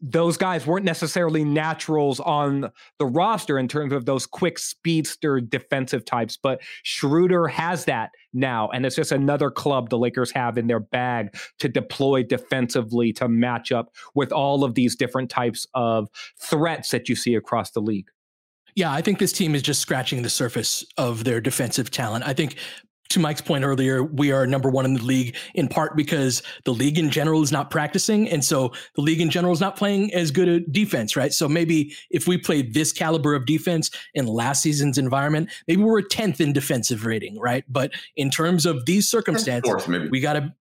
those guys weren't necessarily naturals on the roster in terms of those quick speedster defensive types, but Schroeder has that now. And it's just another club the Lakers have in their bag to deploy defensively to match up with all of these different types of threats that you see across the league.
Yeah, I think this team is just scratching the surface of their defensive talent. I think to Mike's point earlier, we are number one in the league in part because the league in general is not practicing. And so the league in general is not playing as good a defense, right? So maybe if we played this caliber of defense in last season's environment, maybe we're a 10th in defensive rating, right? But in terms of these circumstances, course, we got to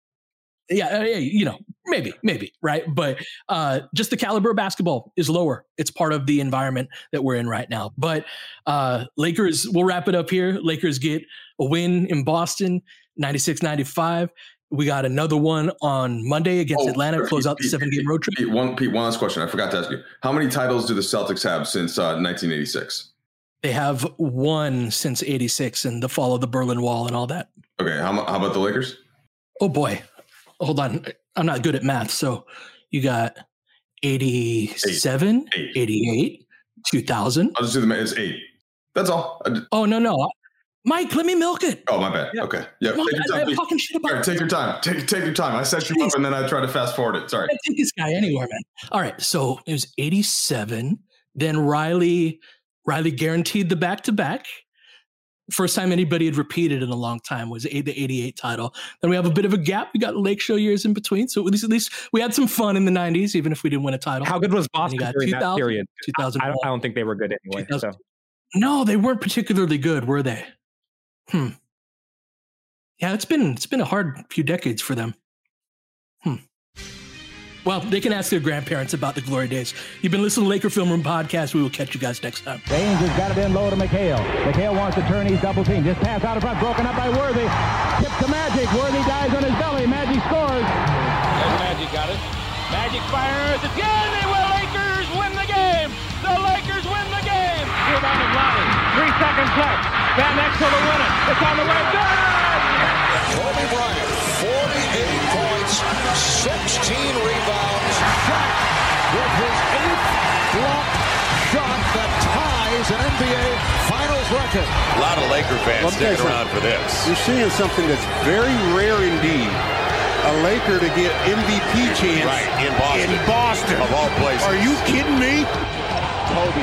yeah, uh, yeah, you know, maybe, maybe, right? But uh, just the caliber of basketball is lower. It's part of the environment that we're in right now. But uh, Lakers, we'll wrap it up here. Lakers get a win in Boston, 96 95. We got another one on Monday against oh, Atlanta, close out the seven game road trip.
Pete, one, Pete, one last question. I forgot to ask you. How many titles do the Celtics have since uh, 1986?
They have one since 86 and the fall of the Berlin Wall and all that.
Okay. How, how about the Lakers?
Oh, boy hold on. I'm not good at math. So you got 87, Eight. 88, 2000.
I'll just do the math. It's eight. That's all.
Oh no no, Mike, let me milk it.
oh, my bad. Okay. Yeah. Take your
I,
time.
am talking shit about.
right, take your time. Take take your time. I set you up and then I try to fast forward it. Sorry.
I take this guy anywhere, man. All right, so it was 87. Then Riley, Riley guaranteed the back to back. First time anybody had repeated in a long time was the 88 title. Then we have a bit of a gap. We got Lake Show years in between. So at least, at least we had some fun in the 90s, even if we didn't win a title.
How good was
And
Boston
you got
during that period? I,
2001.
I don't, I don't think they were good anyway. So
No, they weren't particularly good, were they? Hmm. Yeah, it's been it's been a hard few decades for them. Hmm. Well, they can ask their grandparents about the glory days. You've been listening to Laker Film Room podcast. We will catch you guys next time.
James has got it in low to McHale. McHale wants to turn. He's double team. Just pass out in front. Broken up by Worthy. Tip to Magic. Worthy dies on his belly. Magic scores.
There's Magic got it. Magic fires again. They will. Three seconds left. Van Exel to win it. It's on the way. Good.
Kobe Bryant, 48 points, 16 rebounds. Shot with his eighth block shot that ties an NBA Finals record.
A lot of Laker fans
Let me tell
sticking around for this.
You're seeing something that's very rare indeed. A Laker to get MVP chance
Right, in Boston.
in Boston.
Of all places.
Are you kidding me?
Kobe,